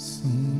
Soon.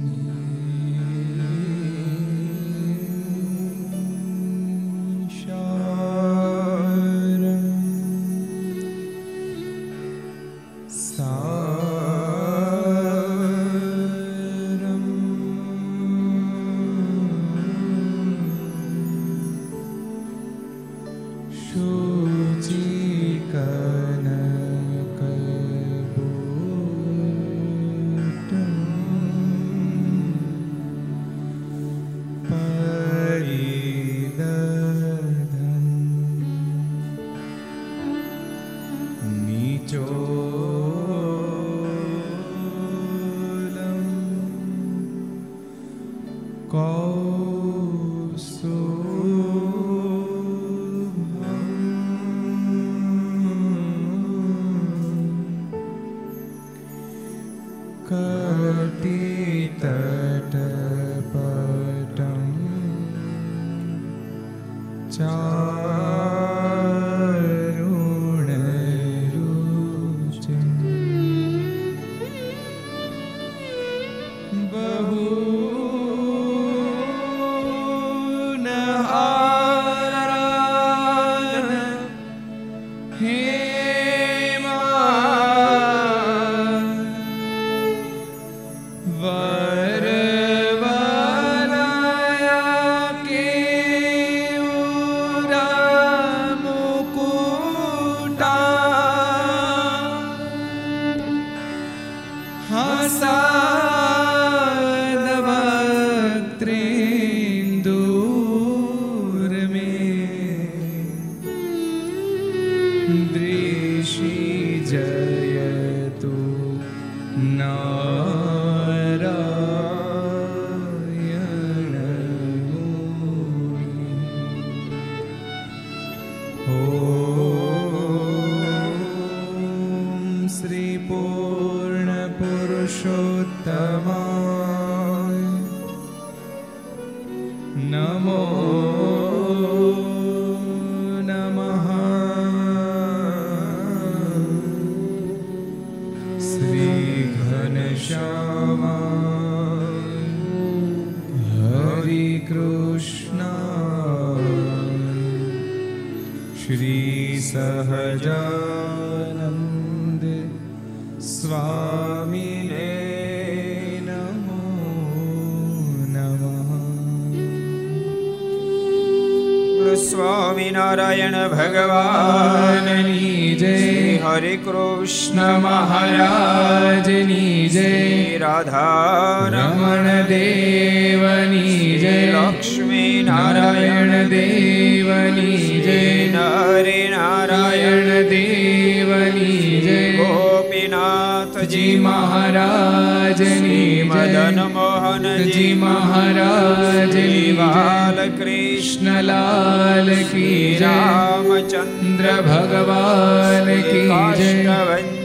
Krishnalal की रामचन्द्र भगवान् की जय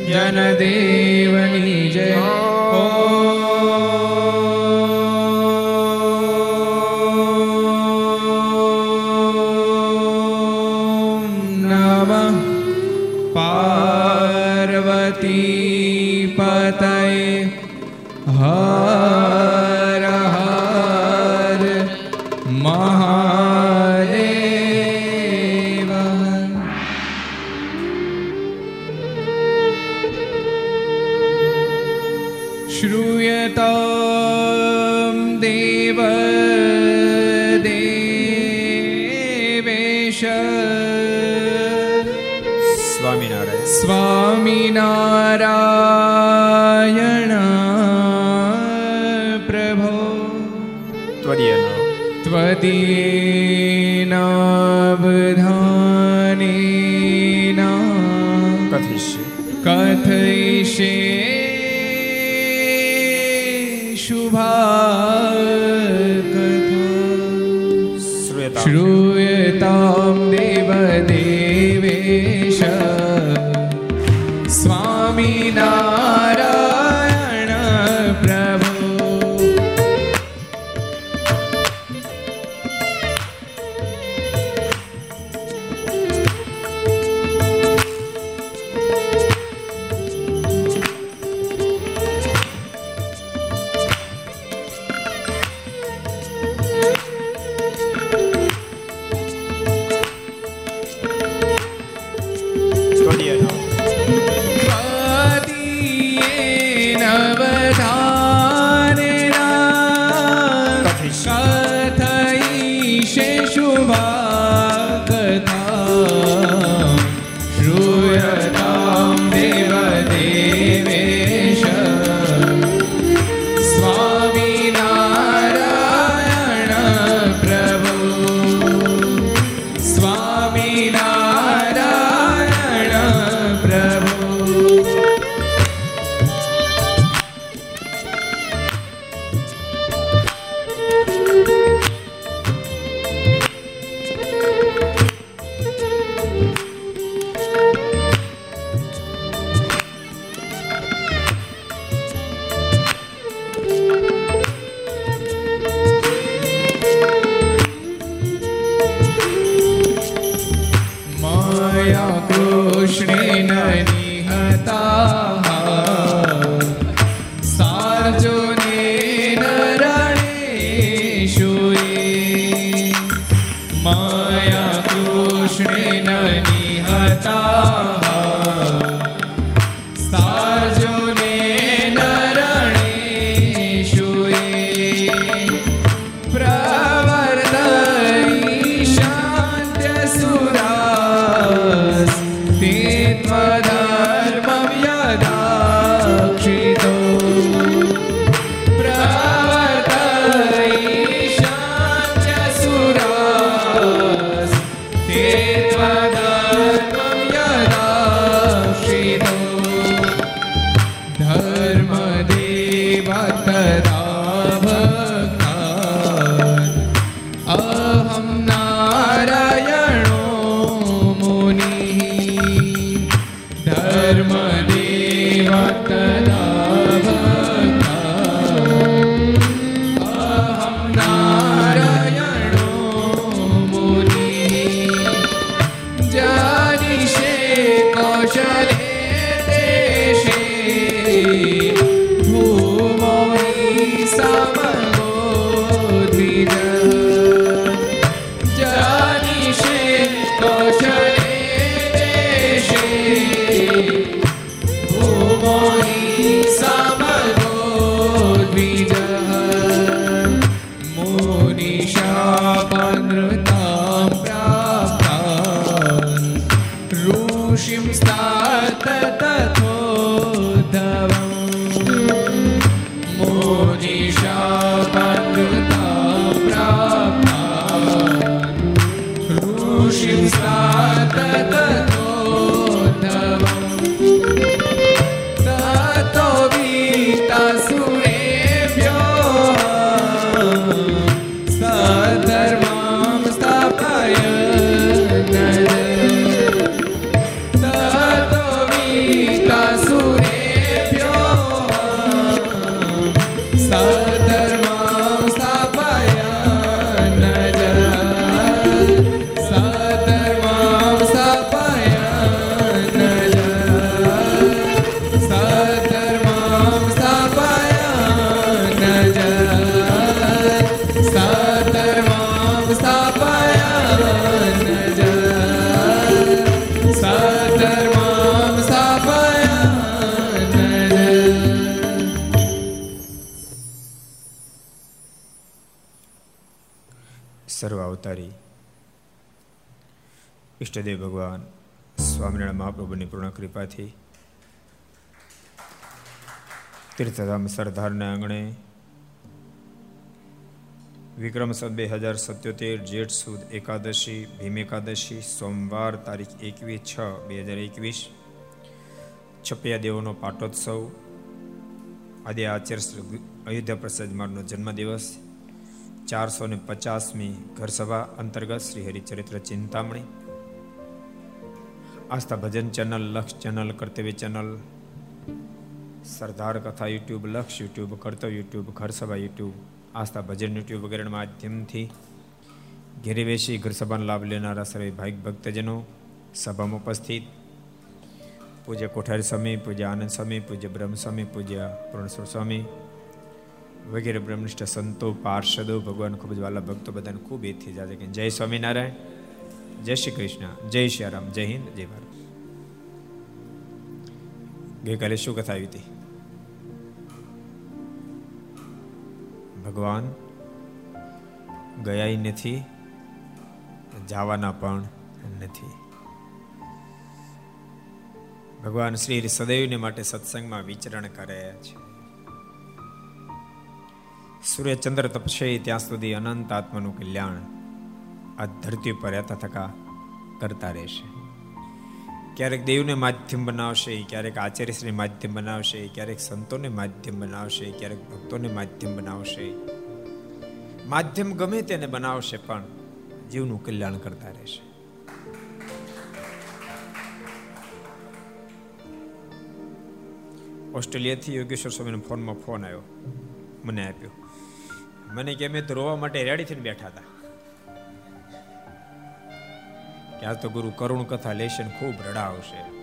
जनदेवनी जय ओ કૃપાથી. તીર્થધામ સરદારના આંગણે વિક્રમ સદ બે હજાર સત્યોતેર, જેઠ સુદ એકાદશી, ભીમ એકાદશી, સોમવાર તારીખ એકવીસ છ બે હજાર એકવીસ. છપિયા દેવોનો પાટોત્સવ. આજે આચાર્ય અયોધ્યા પ્રસાદ મારનો જન્મદિવસ. ચારસો ને પચાસમી ઘરસભા અંતર્ગત Shri Haricharitra Chintamani. Aastha Bhajan channel Laksh channel Kartavya channel Sardar Katha YouTube, Laksh YouTube Kartavya YouTube, Gharsabha YouTube, Aastha Bhajan YouTube વગેરેના માધ્યમથી ઘેરે બેસી ઘરસભાનો લાભ લેનારા સર્વે ભાઈક ભક્તજનો સભામાં ઉપસ્થિત. પૂજ્ય કોઠારી સ્વામી, પૂજ્ય આનંદ સ્વામી, પૂજ્ય બ્રહ્મ સ્વામી, પૂજ્ય પૂર્ણેશ્વર સ્વામી વગેરે બ્રહ્મનિષ્ઠ સંતો, પાર્ષદો, ભગવાન ખૂબ જ વાલા ભક્તો બધાને ખૂબ એથી જાજે કે જય સ્વામિનારાયણ. જય શ્રી કૃષ્ણ, જય શ્રી રામ, જય હિન્દ, જય ભારત. ગઈકાલે શું કથા આવી હતી? ભગવાન ગયા નથી, જવાના પણ નથી. ભગવાન શ્રી સદૈવને માટે સત્સંગમાં વિચરણ કરે છે. સૂર્ય ચંદ્ર તપશે ત્યાં સુધી અનંત આત્માનું કલ્યાણ આ ધરતી પર રહેતા થકા કરતા રહેશે. ક્યારેક દેવને માધ્યમ બનાવશે, ક્યારેક આચાર્યશ્રીને માધ્યમ બનાવશે, ક્યારેક સંતોને માધ્યમ બનાવશે, ક્યારેક ભક્તોને માધ્યમ બનાવશે. માધ્યમ ગમે તેને બનાવશે, પણ જીવનું કલ્યાણ કરતા રહેશે. ઓસ્ટ્રેલિયાથી યોગેશ્વર સ્વામીનો ફોનમાં ફોન આવ્યો. મને આપ્યો. મને કે અમે તો રોવા માટે રેડી થઈને બેઠા હતા. કે આ તો ગુરુ કરુણ કથા લેશે ને ખૂબ રડાવશે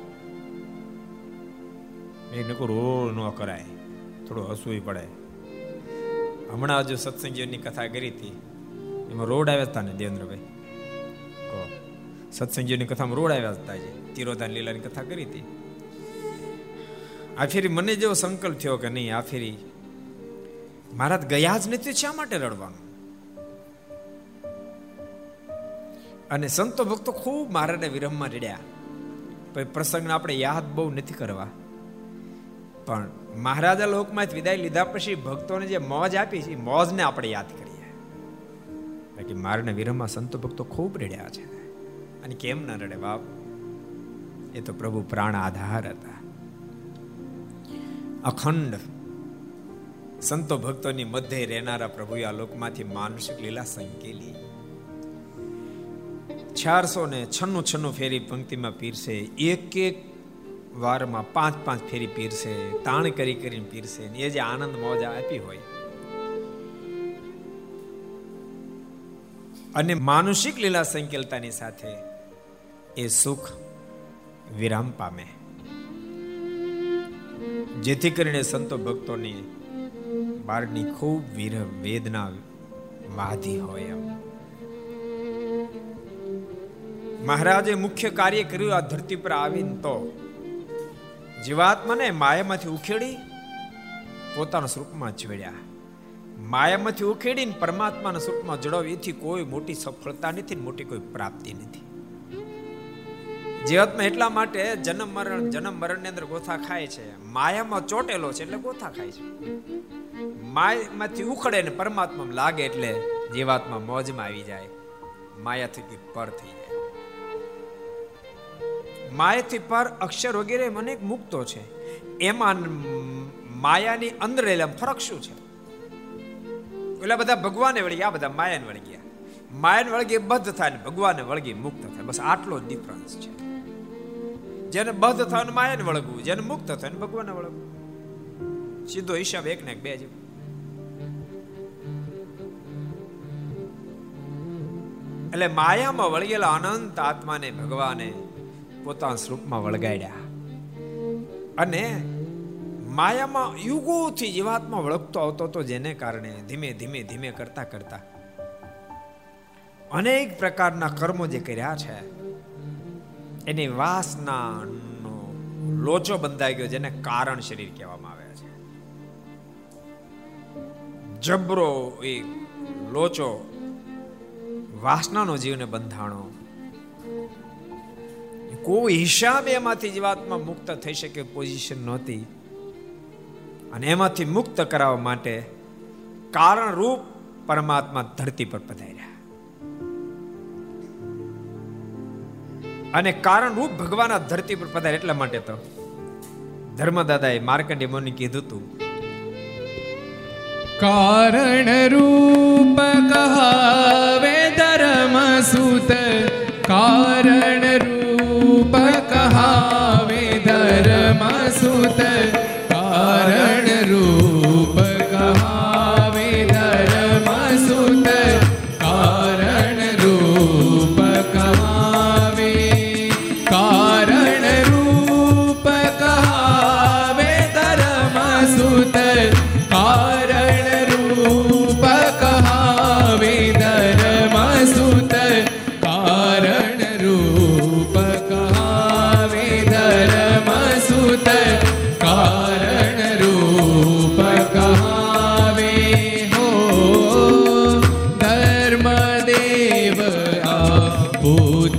મેં રોડ ન કરાય, થોડું હસવું પડે. હમણાં જો સત્સંગીઓની કથા કરી હતી. એમાં રોડ આવ્યા હતા ને દેવેન્દ્રભાઈ? કહો. સત્સંગીઓની કથામાં રોડ આવ્યા હતા જે, તિરોધાન લીલાની કથા કરી હતી. આ ફેરી મને જેવો સંકલ્પ થયો કે નહીં, આ ફેરી મહારાજ ગયા જ નથી, શા માટે રડવાનું? અને સંતો ભક્તો ખૂબ મહારાજને વિરહમાં રડ્યા. પછી પ્રસંગને આપણે યાદ બહુ નથી કરવા. પણ મહારાજા લોકમાંથી વિદાય લીધા પછી ભક્તોને જે મોજ આપી છે, એ મોજને આપણે યાદ કરીએ. બાકી મારના વિરહમાં સંતો ભક્તો ખૂબ રડ્યા છે. અને કેમ ના રડે બાપ? એ તો પ્રભુ પ્રાણ આધાર હતા. અખંડ સંતો ભક્તોની મધ્ય રહેનારા પ્રભુએ આ લોકમાંથી માનસિક લીલા સંકેલી. ચારસો ને છન્નું છન્નું ફેરી પંક્તિમાં પીરશે એક એક વારમાં પાંચ પાંચ ફેરી પીરશે તાણ કરી કરીને પીરશે એ જે આનંદ મોજ આપી હોય. અને માનુષિક લીલા સંકેલતાની સાથે એ સુખ વિરામ પામે. જેથી કરીને સંતો ભક્તોની બારની ખૂબ વેદના વાધી હોય એમ. મહારાજે મુખ્ય કાર્ય કર્યું આ ધરતી પર આવીને તો. જીવાત્માને માયામાંથી ઉખેડી પોતાના સ્વરૂપમાં જોડ્યા માયામાંથી ઉખેડીને પરમાત્માના સ્વરૂપમાં જોડાવી એથી કોઈ મોટી સફળતા નથી મોટી કોઈ પ્રાપ્તિ નથી. જીવાત્મા એટલા માટે જન્મ મરણ, જન્મ મરણની અંદર ગોથા ખાય છે. માયામાં ચોટેલો છે એટલે ગોથા ખાય છે. માયામાંથી ઉખડે ને પરમાત્મા લાગે એટલે જીવાત્મા મોજમાં આવી જાય. માયાથી પર થઈ જાય. માયાથી પર અક્ષર વગેરે મને મુક્તો છે. એમાં માયાની અંદર રહેલા ફરક શું છે? એટલે બધા ભગવાને વળગી આ બધા માયાને વળગ્યા. માયાને વળગી બદ્ધ થાય ને ભગવાને વળગી મુક્ત થાય. બસ આટલો જ ડિફરન્સ છે. જેને બદ્ધ થાય ને માયાને વળગવું, જેને મુક્ત થાય ને ભગવાને વળગવું. સીધો હિસાબ એક ને એક બે જેવું. એટલે માયામાં વળગેલા અનંત આત્માને ભગવાને પોતાના સ્વરૂપમાં વળગાડ્યા અને માયામાં યુગોથી જીવાત્મા વળગતો આવતો હતો જેને કારણે ધીમે ધીમે ધીમે કરતા કરતા અનેક પ્રકારના કર્મો જે કર્યા છે, એની વાસના લોચો બંધાઈ ગયો જેને કારણ શરીર કહેવામાં આવે છે. જબરો એ લોચો વાસનાનો જીવને બંધાણો કોઈ હિસાબે એમાંથી જીવાત્મા મુક્ત થઈ શકે પોઝિશન નહોતી. અને એમાંથી મુક્ત કરાવવા માટે કારણ પરમાત્મા ધરતી પર પધાર્યા. અને કારણ ભગવાન ધરતી પર પધાર્યા એટલા માટે તો ધર્મદાદાએ માર્કંડે મુનિ કીધું તું કારણ રૂપ કહાવે ધર્મ સુત કારણ રૂપ કહાવે ધર્મ સુત કારણ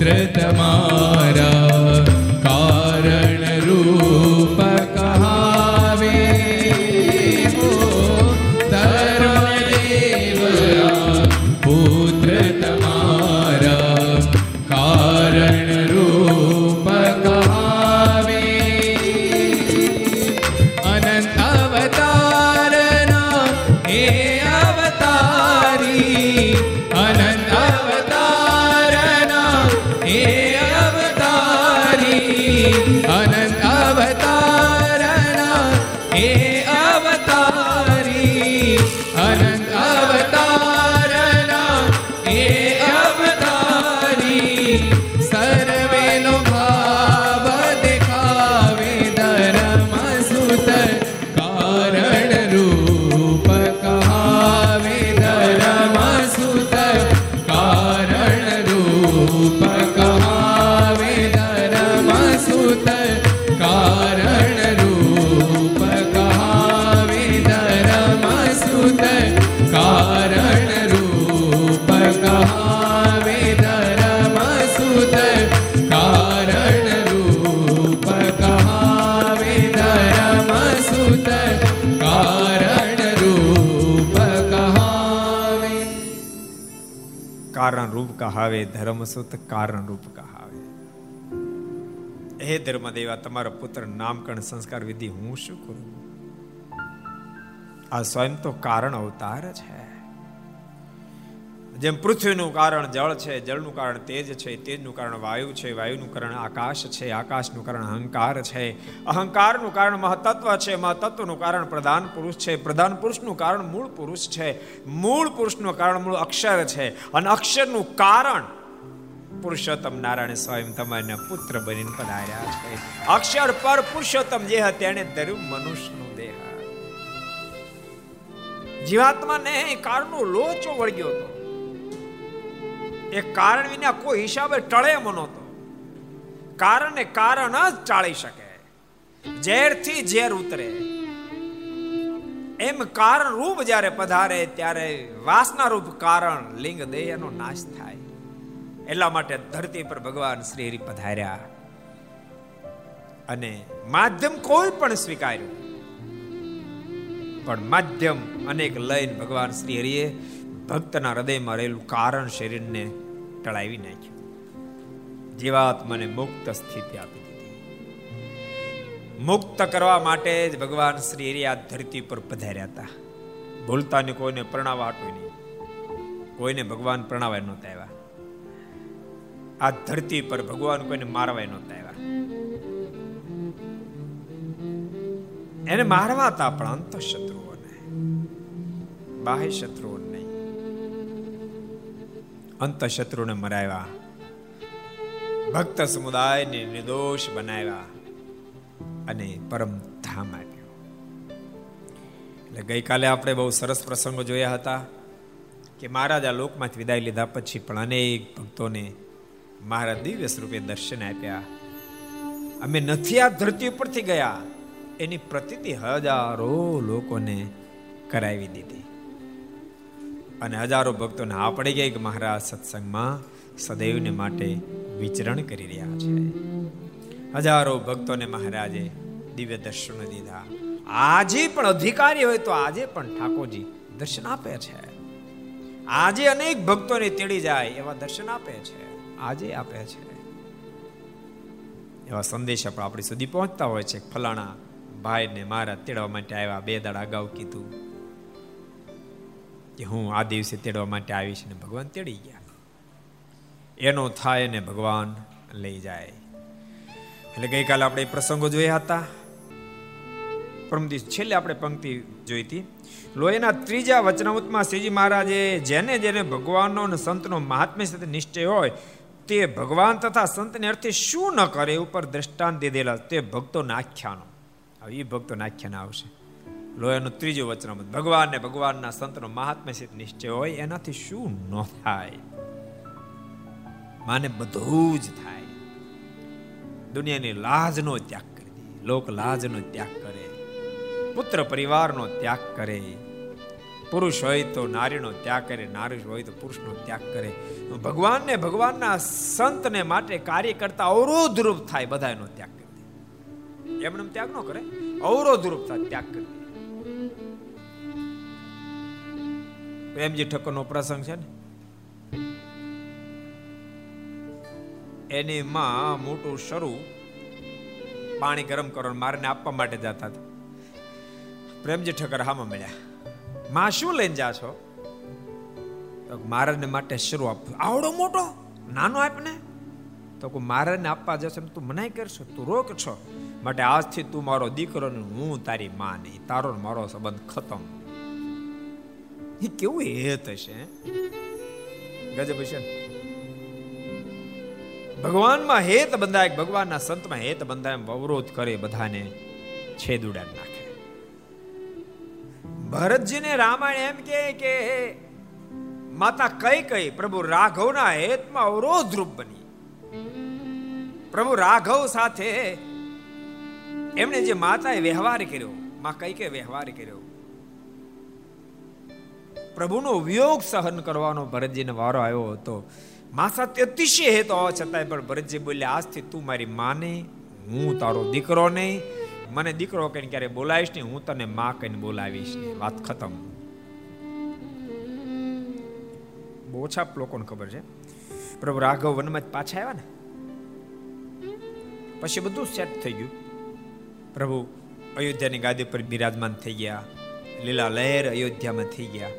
મિત્ર તમારા કહાવે ધર્મસુત કારણ રૂપ કહાવે હે ધર્મદેવા, તમારા પુત્ર નામકરણ સંસ્કાર વિધિ હું શું કરું? આ સ્વયં તો કારણ અવતાર છે જેમ પૃથ્વીનું કારણ જળ છે, જળનું કારણ તેજ છે, તેજનું કારણ વાયુ છે, વાયુનું કારણ આકાશ છે, આકાશનું કારણ અહંકાર છે. અહંકારનું કારણ મહતત્વ છે, મહતત્વનું કારણ પ્રધાન પુરુષ છે, પ્રધાન પુરુષનું કારણ મૂળ પુરુષ છે. મૂળ પુરુષનું કારણ મૂળ અક્ષર છે. અને અક્ષરનું કારણ પુરુષોત્તમ નારાયણ સ્વયં તમારા પુત્ર બનીને પધાર્યા છે. અક્ષર પર પુરુષોત્તમ જે હતા એને ધર્યું મનુષ્યનું દેહ. જીવાત્માને કારનો લોચો વળગ્યો હતો. એ કારણ વિના કોઈ હિસાબે ટળે એમ નહોતો કારણને કારણ જ ટાળી શકે. ઝેરથી ઝેર ઉતરે. એમ કારણ રૂપ જ્યારે પધારે ત્યારે વાસના રૂપ કારણ લિંગ દેહનો નાશ થાય. એટલા માટે ધરતી પર ભગવાન શ્રી હરિ પધાર્યા. અને માધ્યમ કોઈ પણ સ્વીકાર્યું. પણ માધ્યમ અનેક લઈને ભગવાન શ્રી હરિએ ભક્તના હૃદયમાં રહેલું કારણ શરીરને ટળાવી નાખ્યું. જીવાત્માને મુક્ત સ્થિતિ આપી દીધી. મુક્ત કરવા માટે જ ભગવાન શ્રી હરિ આ ધરતી પર પધાર્યા હતા. ભૂલતાને કોઈને પ્રણાવવા આટું નહીં. કોઈને ભગવાન પ્રણાવાય નહોતા આવ્યા આ ધરતી પર ભગવાન કોઈને મારવાય નહોતા આવ્યા. એને મારવા હતા, પણ અંત શત્રુઓને બાહ્ય શત્રુઓ નહીં. અંત શત્રુને મરાવ્યા. ભક્ત સમુદાયને નિર્દોષ બનાવ્યા અને પરમ ધામ આપ્યું. એટલે ગઈકાલે આપણે બહુ સરસ પ્રસંગો જોયા હતા કે મહારાજા લોકમાંથી વિદાય લીધા પછી પણ અનેક ભક્તોને મારા દિવ્ય સ્વરૂપે દર્શન આપ્યા. અમે નથી આ ધરતી ઉપરથી ગયા. એની પ્રતિતિ હજારો લોકોને કરાવી દીધી. અને હજારો ભક્તોને આ પડી ગઈ કે મહારાજ સત્સંગમાં સદૈવને માટે વિચરણ કરી રહ્યા છે. હજારો ભક્તોને મહારાજે દિવ્ય દર્શન દીધા. આજે પણ અધિકારી હોય તો આજે પણ ઠાકોરજી દર્શન આપે છે. આજે અનેક ભક્તોને તેડી જાય એવા દર્શન આપે છે. આજે આપે છે. એવા સંદેશા પણ આપણી સુધી પહોંચતા હોય છે ફલાણા ભાઈને મારા તેડવા માટે આવ્યા, બે દાડા અગાઉ કીધું કે હું આ દિવસે તેડવા માટે આવીશ ને ભગવાન તેડી ગયા. એનો થાય ને ભગવાન લઈ જાય. એટલે ગઈકાલે આપણે પ્રસંગો જોયા હતા. પરમ છેલ્લે આપણે પંક્તિ જોઈ હતી. લોહીના ત્રીજા વચનામૃતમાં શ્રીજી મહારાજે જેને જેને ભગવાનનો અને સંતનો મહાત્મ્ય સાથે નિશ્ચય હોય તે ભગવાન તથા સંતને અર્થે શું ન કરે ઉપર દ્રષ્ટાંત દીધેલા તે ભક્તો નાખ્યાનો. હવે એ ભક્તો નાખ્યાના આવશે. લોયાનું ત્રીજું વચનામૃત ભગવાન ને ભગવાનના સંતનો મહાત્મ્ય સિદ્ધ નિશ્ચય હોય એનાથી શું ન થાય? માને બધું જ થાય. દુનિયાની લાજનો ત્યાગ કરી દે. લોક લાજનો ત્યાગ કરે. પુત્ર પરિવારનો ત્યાગ કરે. પુરુષ હોય તો નારીનો ત્યાગ કરે નારી હોય તો પુરુષનો ત્યાગ કરે. ભગવાનને ભગવાનના સંતને માટે કાર્ય કરતા અવરોધ રૂપ થાય બધાનો ત્યાગ કરી. દે એમને ત્યાગ ન કરે અવરોધરૂપ થાય, ત્યાગ કરી. દે પ્રેમજી ઠક્કરનો પ્રસંગ છે ને, એની માં મોટું શરૂ પાણી ગરમ કરવા મારને આપવા માટે જતા હતા. પ્રેમજી ઠક્કર હામાં મળ્યા. માં શું લઈને જા છો? મહારાજને માટે શરૂ આપ. આવડો મોટો? નાનો આપને? તો મહારાજને આપવા જશે તું મનાઈ કરશો, તું રોક છો. માટે આજથી તું મારો દીકરો ને હું તારી માં નહીં. તારો મારો સંબંધ ખતમ. એ કેવું હેત હશે છે ભગવાનમાં હેત બંધાય, ભગવાનના સંતમાં હેત બંધાય અવરોધ કરે બધાને. છેદ ઉડાડ નાખે ભરતજીને રામાયણ એમ કે કે, માતા કઈ કઈ, પ્રભુ રાઘવના હેતમાં અવરોધ રૂપ બની. પ્રભુ રાઘવ સાથે એમણે જે માતાએ વ્યવહાર કર્યો, માં કઈ કઈ વ્યવહાર કર્યો, પ્રભુનો વિયોગ સહન કરવાનો ભરતજીને વારો આવ્યો હતો. મા સાથે અતિશય હેતો હોવા છતાંય પણ ભરતજી બોલ્યા, આજથી તું મારી માને, હું તારો દીકરો નહીં મને દીકરો કહીને ક્યારે બોલાવીશ નહીં, હું તને માં કહીને બોલાવીશ નહીં. વાત ખતમ. બહુ ઓછા લોકોને ખબર છે. પ્રભુ રાઘવ વનમાં પાછા આવ્યા ને? પછી બધું સેટ થઈ ગયું. પ્રભુ અયોધ્યાની ગાદી પર બિરાજમાન થઈ ગયા. લીલા લહેર અયોધ્યામાં થઈ ગયા.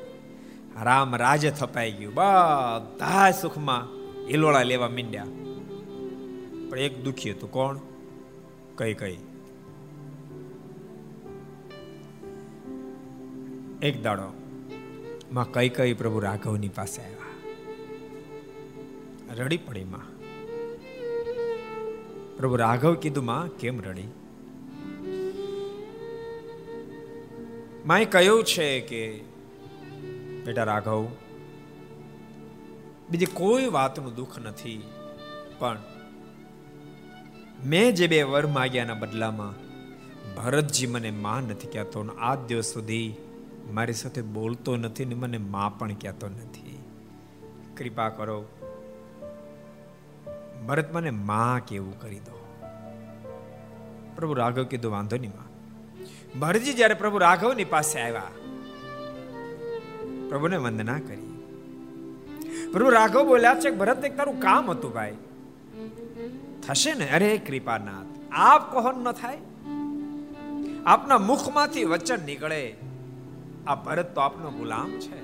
રામ રાજ થપાઈ ગયું. બધા સુખમાં હિલોળા લેવા મીંડ્યા. પણ એક દુખી હતું. કોણ? કઈ કઈ. એક દાડો માં કઈ કઈ પ્રભુ રાઘવની પાસે આવ્યા. રડી પડી માં. પ્રભુ રાઘવ કીધું, માં, કેમ રડી? માએ કહ્યું છે કે, બેટા રાઘવ, બીજી કોઈ વાતનું દુઃખ નથી, પણ મેં જે બે વર માગ્યાના બદલામાં ભરતજી મને માં નથી કહેતો. આ દિવસ સુધી મારી સાથે બોલતો નથી ને મને મા પણ કહેતો નથી. કૃપા કરો, ભરત મને મા કેવું કરી દો. પ્રભુ રાઘવ કીધું, વાંધો નહીં, મા. ભરતજી જ્યારે પ્રભુ રાઘવની પાસે આવ્યા, પ્રભુને વંદના કરી. પ્રભુ રાઘવ બોલ્યા છે ભરત, એક તારું કામ હતું ભાઈ. થશે ને? અરે, કૃપાનાથ, આપ કહો ન થાય? આપના મુખમાંથી વચન નીકળે. આ ભરત તો આપનો ગુલામ છે.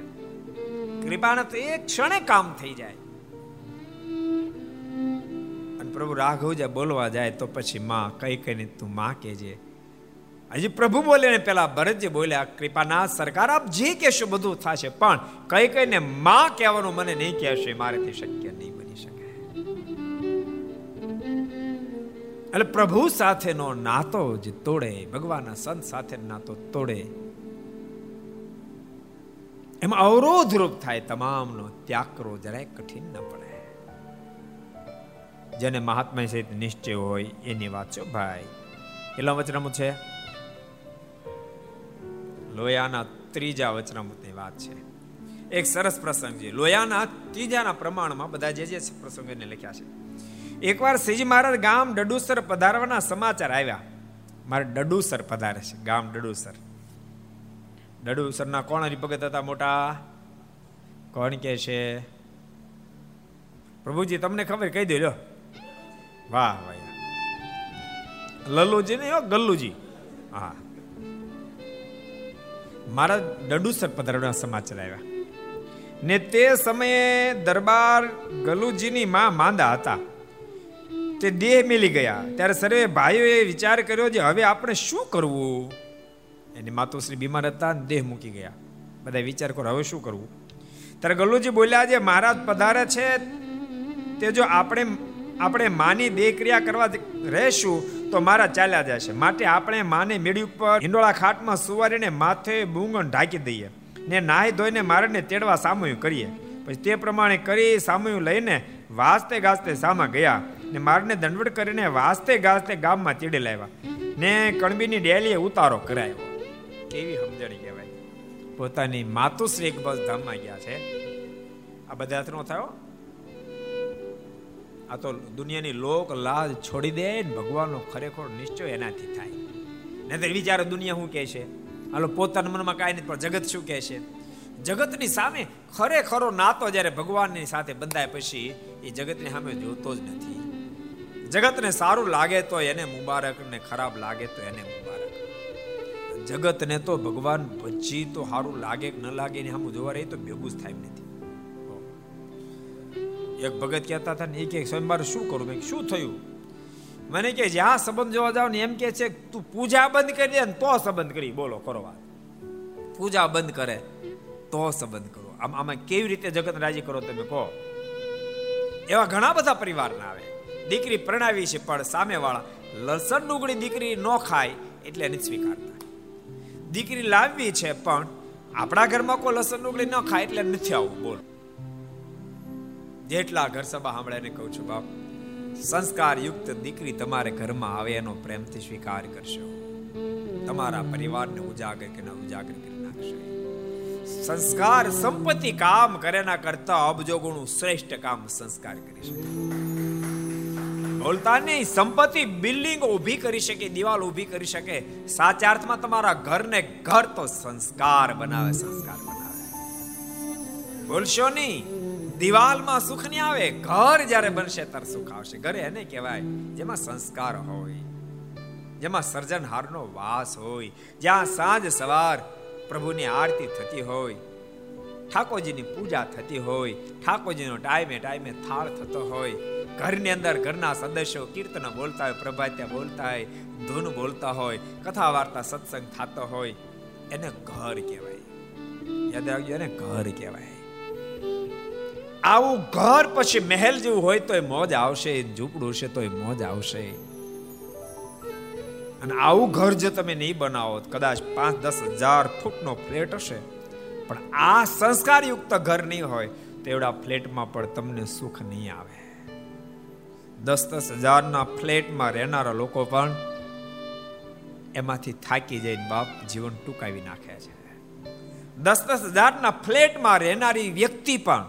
કૃપાના તો એક ક્ષણે કામ થઈ જાય. અને પ્રભુ રાઘવ જ્યાં બોલવા જાય તો પછી માં કઈ કઈને તું માં કેજે હજી પ્રભુ બોલે ને પેલા ભરતજી બોલ્યા કૃપાના સરકાર આપ જે કહેશો બધું થશે, પણ કઈ કઈને માં કહેવાનું મને નહીં કહેશે, મારેથી શક્ય નહીં બની શકે. એટલે પ્રભુ સાથેનો નાતો જ તોડે, ભગવાનના સંત સાથે નાતો તોડે. એમાં અવરોધ રૂપ થાય, તમામનો ત્યાગ કરવો જરાય કઠિન ન પડે. જેને મહાત્મા સહિત નિશ્ચય હોય, એની વાત છે ભાઈ? કેટલા વચનામું છે? લોયાના ત્રીજા વચનામૃતની વાત છે. એક સરસ પ્રસંગ છે. લોયાના ત્રીજાના પ્રમાણમાં બધા જે જે પ્રસંગો એને લખ્યા છે. એકવાર શ્રીજી મહારાજ ગામ ડડુસર પધારવાના સમાચાર આવ્યા. મારે ડડુસર પધારે છે. ગામ ડડુસર. ડડુસરના કોણ હરિભગત હતા મોટા? કોણ કે છે? પ્રભુજી, તમને ખબર કહી દેજો વાહ વાહ. લલ્લુજી હો, ગલ્લુજી. હા. મારા ડડુસર પધારવાના સમાચાર આવ્યા ને તે સમયે દરબાર ગલુજીની માં માંદા હતા. તે દેહ મેલી ગયા. ત્યારે સર્વે ભાઈઓએ વિચાર કર્યો કે હવે આપણે શું કરવું? એની માતુશ્રી બીમાર હતા દેહ મૂકી ગયા. બધા વિચાર કરો હવે શું કરવું? ત્યારે ગલ્લુજી બોલ્યા જે મહારાજ પધારે છે તે જો આપણે આપણે માની દેહ ક્રિયા કરવા રહેશું તો મારા ચાલ્યા જશે. માટે આપણે માને મેળી ઉપર હિંડોળા ખાટમાં સુવારીને માથે બુંગણ ઢાંકી દઈએ ને નાહી ધોઈને મારને તેડવા સામયું કરીએ. પછી તે પ્રમાણે કરી સામયું લઈને વાસતે ગાજતે સામા ગયા ને મારને દંડવડ કરીને વાસતે ગાજતે ગામમાં તેડી લાવ્યા ને કણબીની ડેલીએ ઉતારો કરાયો. કેવી સમજણી કહેવાય? પોતાની માતુશ્રી બસ ધામમાં ગયા છે. આ બધા નો થયો આ તો દુનિયાની લોક લાજ છોડી દે ને ભગવાનનો ખરેખર નિશ્ચય એનાથી થાય. નહીં વિચારો દુનિયા શું કહે છે? હાલો, પોતાના મનમાં કાંઈ નથી, પણ જગત શું કહે છે? જગતની સામે ખરેખરો નાતો જ્યારે ભગવાનની સાથે બંધાય પછી, એ જગતની સામે જોતો જ નથી. જગતને સારું લાગે તો એને મુબારક ને ખરાબ લાગે તો એને મુબારક. જગતને તો ભગવાન ભજી તો સારું લાગે કે ન લાગે ને સામે જોવા રહી તો ભેગું જ થાય નથી. એક ભગત કહેતા હતા ને એ કે સ્વયંવાર શું કરું મેં શું થયું? મને કે જ્યાં સંબંધ જોવા જાવ ને એમ કે છે તું પૂજા બંધ કરી દે ને તો સંબંધ કરી. બોલો, કરો વાત. પૂજા બંધ કરે તો સંબંધ કરો. આમ, આમાં કેવી રીતે જગત રાજી કરો તમે કહો? એવા ઘણા બધા પરિવારના આવે. દીકરી પ્રણાવી છે પણ સામેવાળા. લસણ ડુંગળી દીકરી ન ખાય એટલે એને સ્વીકારતા. દીકરી લાવવી છે, પણ આપણા ઘરમાં કોઈ લસણ ડુંગળી ન ખાય એટલે નથી આવું, બોલ. જેટલા ઘર સભા સાંભળે કહું છું, બાપ સંસ્કાર યુક્ત દીકરી તમારે ઘરમાં આવે એનો પ્રેમથી સ્વીકાર કરશો. તમારા પરિવારને ઉજાગર કે ના ઉજાગર કરી નાખશે. સંસ્કાર સંપત્તિ કામ કરે ના કરતા અબજો ગુણું શ્રેષ્ઠ કામ સંસ્કાર કરી શકે. બોલતા સંપત્તિ બિલ્ડિંગ ઊભી કરી શકે, દિવાલ ઊભી કરી શકે. સાચા અર્થમાં તમારા ઘરને ઘર તો સંસ્કાર બનાવે સંસ્કાર બનાવે. બોલશો નહીં, દિવાલમાં સુખ નહીં આવે, ઘર જ્યારે બનશે ત્યારે સુખ આવશે. ઘરે એને કહેવાય, જેમાં સંસ્કાર હોય, જેમાં સર્જનહારનો વાસ હોય, જ્યાં સાંજ સવાર પ્રભુની આરતી થતી હોય, ઠાકોરજીની પૂજા થતી હોય, ઠાકોરજીનો ટાઈમે ટાઈમે થાળ થતો હોય ઘરની અંદર ઘરના સદસ્યો કીર્તન બોલતા હોય, પ્રભાત્યા બોલતા હોય, ધૂન બોલતા હોય કથા વાર્તા સત્સંગ થતો હોય, એને ઘર કહેવાય. યાદ રાખજો, એને ઘર કહેવાય. આવું ઘર પછી મહેલ જેવું હોય તો એ મોજ આવશે, ઝૂંપડું છે તો એ મોજ આવશે. અને આવું ઘર જો તમે નહીં બનાવો, કદાચ પાંચ દસ હજાર ફૂટનો ફ્લેટ હશે, પણ આ સંસ્કારયુક્ત ઘર નહીં હોય, તો એવડા ફ્લેટમાં પણ તમને સુખ નહીં આવે. દસ દસ હજારના ફ્લેટમાં રહેનારા લોકો પણ એમાંથી થાકી જઈને બાપ જીવન ટૂંકાવી નાખે છે. દસ દસ હજારના ફ્લેટમાં રહેનારી વ્યક્તિ પણ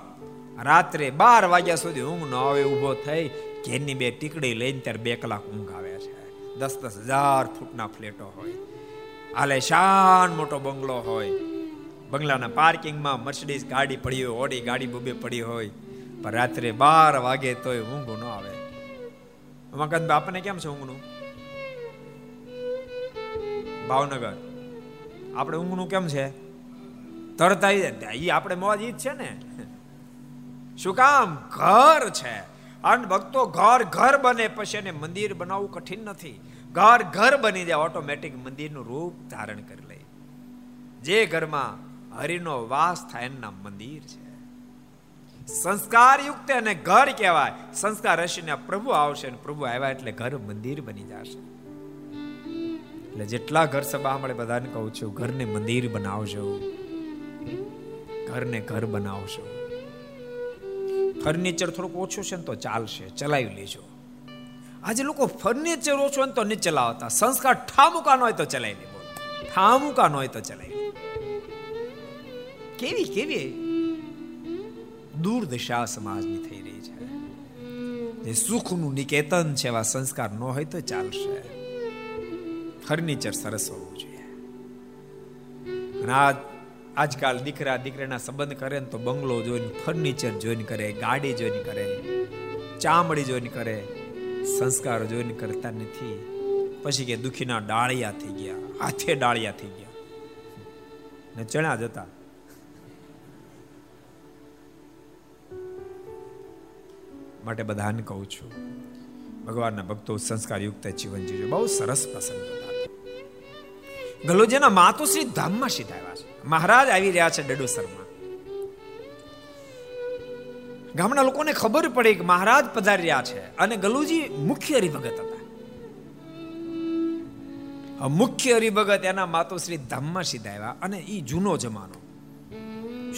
રાત્રે બાર વાગ્યા સુધી ઊંઘ ન આવે ઊભો થઈ ઘેરની બે ટીકડી લઈને ત્યારે બે કલાક ઊંઘ આવે છે. દસ દસ હજાર ફૂટના ફ્લેટો હોય. હાલે શાન મોટો બંગલો હોય. બંગલાના પાર્કિંગમાં મર્સિડીઝ ગાડી પડી હોય, ઓડી ગાડી બબે પડી હોય. પણ રાત્રે બાર વાગે તોય ઊંઘ ન આવે. મગન બાપને કેમ છે ઊંઘનું? ભાવનગર. આપણે ઊંઘનું કેમ છે? તરત આવી જાય એ આપણે મોજ ઈ જ છે ને. શું કામ? ઘર છે. અને ભક્તો ઘર ઘર બને પછી એને મંદિર બનાવવું કઠિન નથી. ઘર ઘર બની જાય, ઓટોમેટિક મંદિરનું રૂપ ધારણ કરી લે. જે ઘરમાં હરિનો વાસ થાય એના મંદિર છે. સંસ્કાર યુક્ત અને ઘર કહેવાય. સંસ્કાર હશે પ્રભુ આવશે અને પ્રભુ આવ્યા એટલે ઘર મંદિર બની જશે. એટલે જેટલા ઘર સભા મળે બધાને કહું છું, ઘરને મંદિર બનાવજો. ઘરને ઘર બનાવજો. ફર્નિચર થોડુંક ઓછું છે ને તો ચાલશે. ચલાવી લેજો. આજે લોકો ફર્નિચર ઓછું ને તો નહીં ચલાવતા. સંસ્કાર ઠામુકા ન હોય તો ચલાવી લે બોલો. ઠામુકા ન હોય તો ચલાવી કેવી કેવી? દુર્દશા સમાજની થઈ રહી છે. જે સુખનું નિકેતન છે, એવા સંસ્કાર ન હોય તો ચાલશે. ફર્નિચર સરસ હોવું જોઈએ. અને આ આજકાલ દીકરા દીકરાના સંબંધ કરે ને તો બંગલો જોઈને ફર્નિચર જોઈને કરે, ગાડી જોઈને કરે, ચામડી જોઈને કરે, સંસ્કાર જોઈને કરતા નથી. પછી કે દુખીના ડાળિયા થઈ ગયા, હાથે ડાળિયા થઈ ગયા. ને ચણા જતા માટે બધાને કહું છું, ભગવાનના ભક્તો સંસ્કારયુક્ત જીવન જીવજો. બહુ સરસ પ્રસંગ ગલોજીના માતુશ્રી ધામમાં સીધા આવ્યા છે. મહારાજ આવી રહ્યા છે ડડોસરમાં ગામના લોકોને ખબર પડી કે મહારાજ પધારી રહ્યા છે અને ગલુજી મુખ્ય હરિભગત હતા. મુખ્ય હરિભગત એના માતુશ્રી ધામમાં સીધા આવ્યા અને એ જૂનો જમાનો.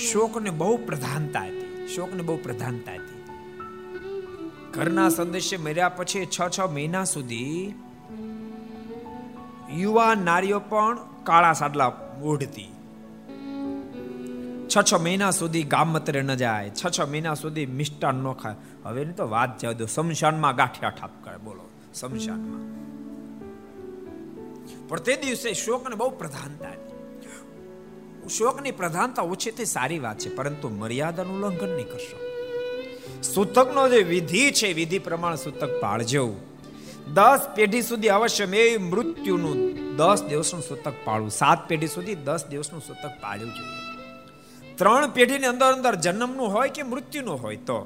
શોકને બહુ પ્રધાનતા હતી શોકને બહુ પ્રધાનતા હતી ઘરના સદસ્ય મર્યા પછી છ છ મહિના સુધી યુવા નારીઓ પણ કાળા સાડલા ઓઢતી. છ છ મહિના સુધી ગામત્રે ન જાય, છ છ મહિના સુધી મિષ્ટાન ન ખાય. હવે તો વાત જવા દો શમશાનમાં ગાંઠિયા ઠાપ કરે બોલો, શમશાનમાં. પણ તે દિવસે શોકને બહુ પ્રધાનતા શોકની પ્રધાનતા ઓછી તે સારી વાત છે, પરંતુ મર્યાદાનું ઉલ્લંઘન નહીં કરશો. સૂતકનો જે વિધિ છે, વિધિ પ્રમાણે સૂતક પાળજો દસ પેઢી સુધી અવશ્ય મેં મૃત્યુનું દસ દિવસનું સૂતક પાળવું. સાત પેઢી સુધી દસ દિવસનું સૂતક પાળ્યું જોઈએ. ત્રણ પેઢીની અંદર અંદર જન્મનું હોય કે મૃત્યુનું હોય તો?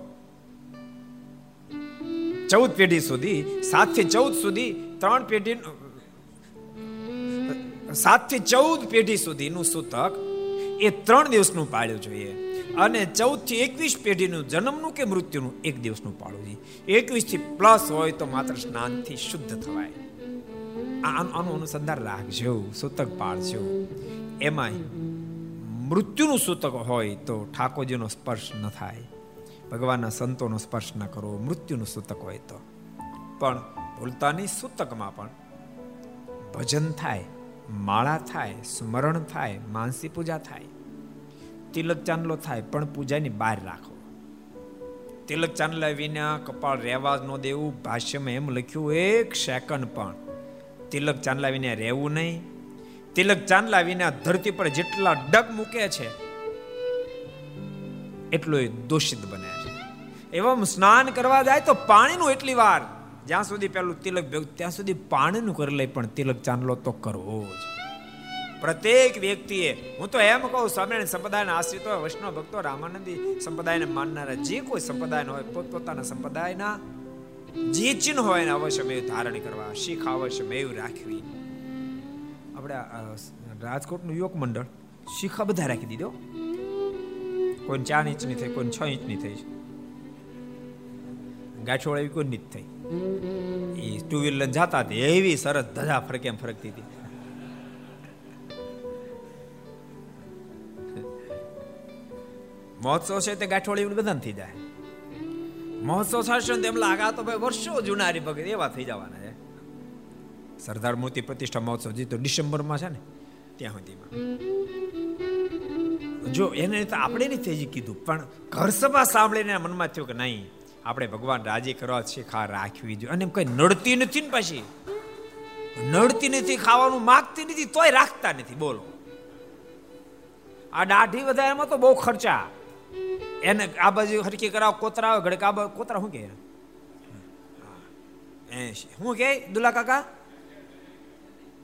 ચૌદ પેઢી સુધી, સાતથી ચૌદ સુધી ત્રણ પેઢી સાતથી ચૌદ પેઢી સુધીનું સૂતક એ ત્રણ દિવસનું પાળ્યું જોઈએ. અને ચૌદથી એકવીસ પેઢીનું જન્મનું કે મૃત્યુનું એક દિવસનું પાળું જોઈએ એકવીસથી પ્લસ હોય તો માત્ર સ્નાનથી શુદ્ધ થવાય. આનું અનુસંધાન રાખજો, સૂતક પાળજો. એમાંય મૃત્યુનું સૂતક હોય તો ઠાકોરજીનો સ્પર્શ ન થાય. ભગવાનના સંતોનો સ્પર્શ ન કરવો મૃત્યુનું સૂતક હોય તો. પણ ભૂલતાની સૂતકમાં પણ ભજન થાય, માળા થાય, સ્મરણ થાય, માનસી પૂજા થાય. તિલક ચાંદલો થાય, પણ પૂજાની બહાર રાખો. તિલક ચાંદલા વિના કપાળ રહેવા ન દેવું. ભાષ્યમાં એમ લખ્યું, એક સેકન્ડ પણ. તિલક ચાંદલા વિના રહેવું નહીં. તિલક ચાંદલા વિના ધરતી પર જેટલા ડગ મૂકે છે, એટલો એ દોષિત બને છે. એવા સ્નાન કરવા જાય તો પાણીનું એટલી વાર. જ્યાં સુધી પેલું તિલક ભેગું, ત્યાં સુધી પાણીનું કરી લે, પણ તિલક ચાંદલો તો કરવો જ. પ્રત્યેક વ્યક્તિએ, હું તો એમ કહું, સ્વામિનારાયણ સંપ્રદાયના આશ્રિત હોય વૈષ્ણવ ભક્તો, રામાનંદી સંપ્રદાયને માનનારા જે કોઈ સંપ્રદાય હોય, પોતપોતાના સંપ્રદાયના જે ચિહ્ન હોય એને અવશ્ય મેં ધારણ કરવા, શીખ અવશ્ય મેં રાખવી. આપણે રાજકોટનું યુવક મંડળ, શીખા બધા રાખી દીધો કોઈ ચાર ઇંચની થઈ કોઈ છ ઇંચની થઈ. ગાંઠોળ એવી કોઈ નથી થઈ. એ ટુ વ્હીલર જતા હતી, એવી સરસ ધજા ફરકે ફરકતી હતી. મહોત્સવ છે તે ગાંઠોળ બધાને બધા થઈ જાય. મહોત્સવ થશે ને તેમ લાગા તો ભાઈ વર્ષો જૂના ભગત એવા થઈ જવાના છે. સરદાર મૂર્તિ પ્રતિષ્ઠા મહોત્સવ જે ડિસેમ્બરમાં છે ને, ત્યાં સુધીમાં. જો એને તો આપણે નહીં થઈ કીધું, પણ ઘર સભા સાંભળીને મનમાં થયું કે નહીં, આપણે ભગવાન રાજી કરવા છે, ખા રાખવી જોઈએ. અને કઈ નડતી નથી ને પાછી. નડતી નથી, ખાવાનું માગતી નથી, તોય રાખતા નથી, બોલો. આ દાઢી વધારે એમાં તો બહુ ખર્ચા. એને આ બાજુ હરકી કરાવ, કોતરા આવે ઘડે આ કોતરા શું કે શું કે દુલા કાકા?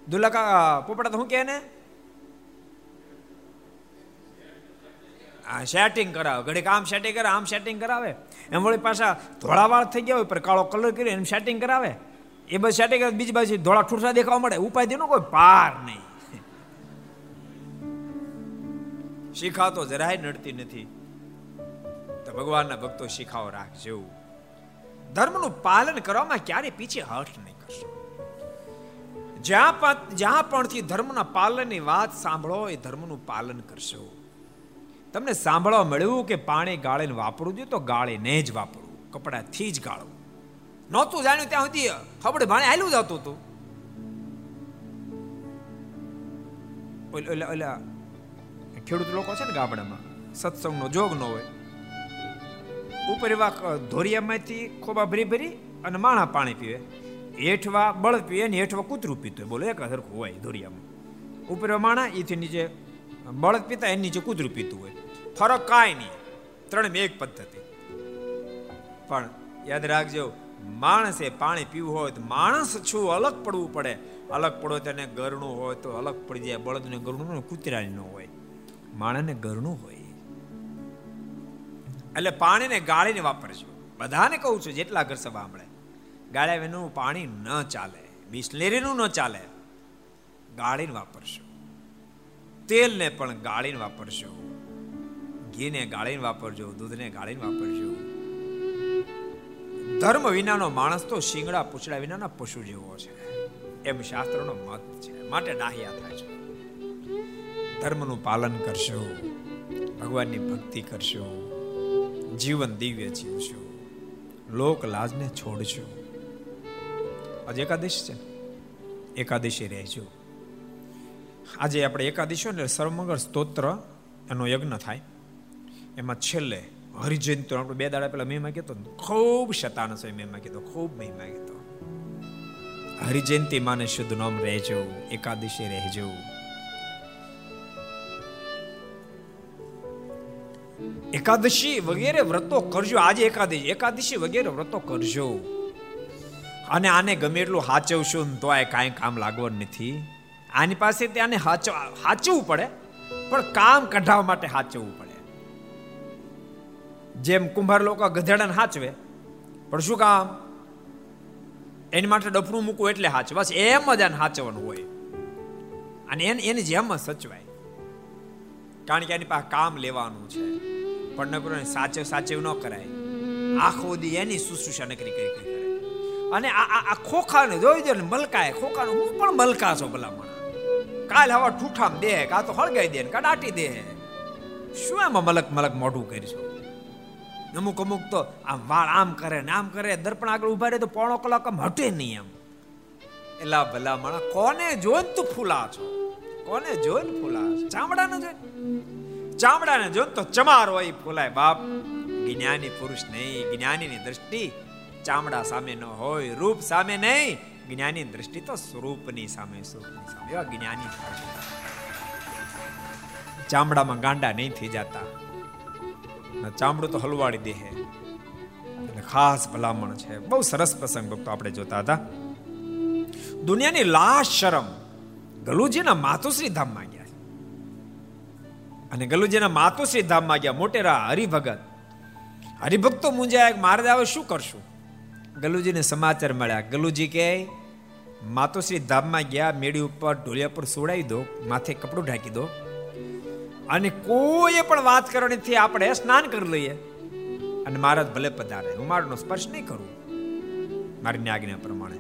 દુલા કાકા પોપડા તો શું કે એને? સેટિંગ કરાવે, ઘડીક આમ સેટિંગ કરે આમ સેટિંગ કરાવે. એમ વળી પાછા ધોળા વાળ થઈ ગયા હોય પર કાળો કલર કરી એમ સેટિંગ કરાવે. એ બધું સેટિંગ કરે બીજી બાજુ ધોળા ઠૂઠા દેખાવા મળે ઉપાય દેનો કોઈ પાર નહીં. શીખા તો જરાય નડતી નથી. ભગવાનના ભક્તો શીખાઓ રાખજો. ધર્મનું પાલન કરવામાં ક્યારે પીછે હર્ષ નહીં કરશો. જ્યાં જ્યાં પણથી ધર્મના પાલનની વાત સાંભળો એ ધર્મનું પાલન કરશો. તમને સાંભળવા મળ્યું કે પાણી ગાળીને વાપરવું જોઈએ તો ગાળીને જ વાપરવું. કપડાથી જ ગાળવું. નહોતું જાણ્યું ત્યાં સુધી ખબર ભાણે હાલ્યું જતું હતું. ઓલા ઓલા ખેડૂત લોકો છે ને ગામડામાં, સત્સંગનો જોગ ન હોય. ઉપર એવા ધોરિયામાંથી ખોબા ભરી ભરી અને માણા પાણી પીવે. હેઠવા બળદ પીવે ને હેઠવા કૂતરું પીતું બોલો, એક સરખું હોય ધોરિયામાં. ઉપર માણા, એથી નીચે બળદ પીતા એની નીચે કૂતરું પીતું હોય. ફરક કાંઈ નહીં. ત્રણ એક પદ્ધતિ. પણ યાદ રાખજો, માણસે પાણી પીવું હોય તો માણસ છું, અલગ પડવું પડે. અલગ પડો તેને ગરણું હોય તો અલગ પડી જાય. બળદને ગરણું કૂતરાની ન હોય. માણસને ગરણું હોય. એટલે પાણીને ગાળીને વાપરજો. બધાને કહું છું, જેટલા ઘર સભા સાંભળે. ગાળ્યા વિનું પાણી ન ચાલે, બિસ્લેરીનું ન ચાલે. ગાળીને વાપરશો. તેલને પણ ગાળીને વાપરશો. ઘીને ગાળીને વાપરજો, દૂધને ગાળીને વાપરજો ધર્મ વિનાનો માણસ તો શિંગડા પૂછડા વિનાના પશુ જેવો છે. એમ શાસ્ત્રનો મત છે. માટે ડાહ્યા થાય છે. ધર્મનું પાલન કરશો, ભગવાનની ભક્તિ કરશો. જીવન દિવ્ય જીવશો. લોક લાજને છોડશો. આજે એકાદશ છે એકાદશી રહેજો. આજે આપણે એકાદશી ને સર્વમંગળ સ્તોત્ર એનો યજ્ઞ થાય. એમાં છેલ્લે હરિજયંતિ આપણે બે દાડા પેલા મહિમા કહેતો ખૂબ શતાન સ્વામી મહિમા કીધો ખૂબ મહિમા કીધો હરિજયંતિ માને શુદ્ધ નામ રહેજો, એકાદશી રહેજો. એકાદશી વગેરે વ્રતો કરજો. આજે એકાદશી. એકાદશી વગેરે વ્રતો કરજો. અને આને ગમે એટલું હાચવશું તો આ કાંઈ કામ લાગવાનું નથી. આની પાસે આને હાચવ હાચવું પડે, પણ કામ કઢાવવા માટે હાચવવું પડે. જેમ કુંભાર લોકો ગધેડાને હાચવે, પણ શું કામ? એની માટે ડફણું મૂકવું એટલે હાચ બસ એમ જ આને હાચવાનું હોય. અને એને, એની જેમ જ સચવાય. કારણ કે એની પાસે કામ લેવાનું છે. પણ નકરો સાચવ સાચવ ન કરાય. આખો દી એની શુશ્રુષા નકરી કરી કરી કરે. અને આ આ ખોખાને જોઈ દે ને મલકાય ખોખાને હું પણ મલકા છો ભલામણ. કાલ હવા ઠૂઠામ દે કા તો હળગાઈ દે ને દાટી દે. શું એમાં મલક મલક મોઢું કરીશું? અમુક અમુક તો આમ વાળ આમ કરે ને આમ કરે, દર્પણ આગળ ઊભા રહે તો પોણો કલાક આમ હટે નહીં એમ. એલા ભલા માણા કોને જોઈને તું ફૂલા છો? કોને જોઈને ફૂલા ચામડાને જોઈને? ચામડાને જો તો ચમારો એ ફૂલાય બાપ. જ્ઞાની પુરુષ નહીં, જ્ઞાનીની દ્રષ્ટિ ચામડા સામે ન હોય, રૂપ સામે નહીં. જ્ઞાની દ્રષ્ટિ તો સ્વરૂપની સામે સ્વરૂપની સામે. એવા જ્ઞાની ચામડામાં ગાંડા નહીં થઈ જતા. ચામડું તો હલવાડી દે ખાસ ભલામણ છે. બહુ સરસ પ્રસંગ ભક્તો આપણે જોતા હતા. દુનિયાની લાશ શરમ ગલુજીના માતુશ્રી ધામમાં અને ગલુજીના માતુશ્રી ધામમાં ગયા. મોટેરા હરિભગત. હરિભક્તો મુંજાયા મહારાજ આવે શું કરશું? ગલુજીને સમાચાર મળ્યા. ગલુજી કે માતુશ્રી ધામમાં ગયા, મેળી ઉપર ઢોલિયા પર સોડાવી દો, માથે કપડું ઢાંકી દો. અને કોઈ પણ વાત કરવાની આપણે સ્નાન કરી લઈએ. અને મહારાજ ભલે પધારે. હું મારનો સ્પર્શ નહીં કરું. મારી આજ્ઞા પ્રમાણે.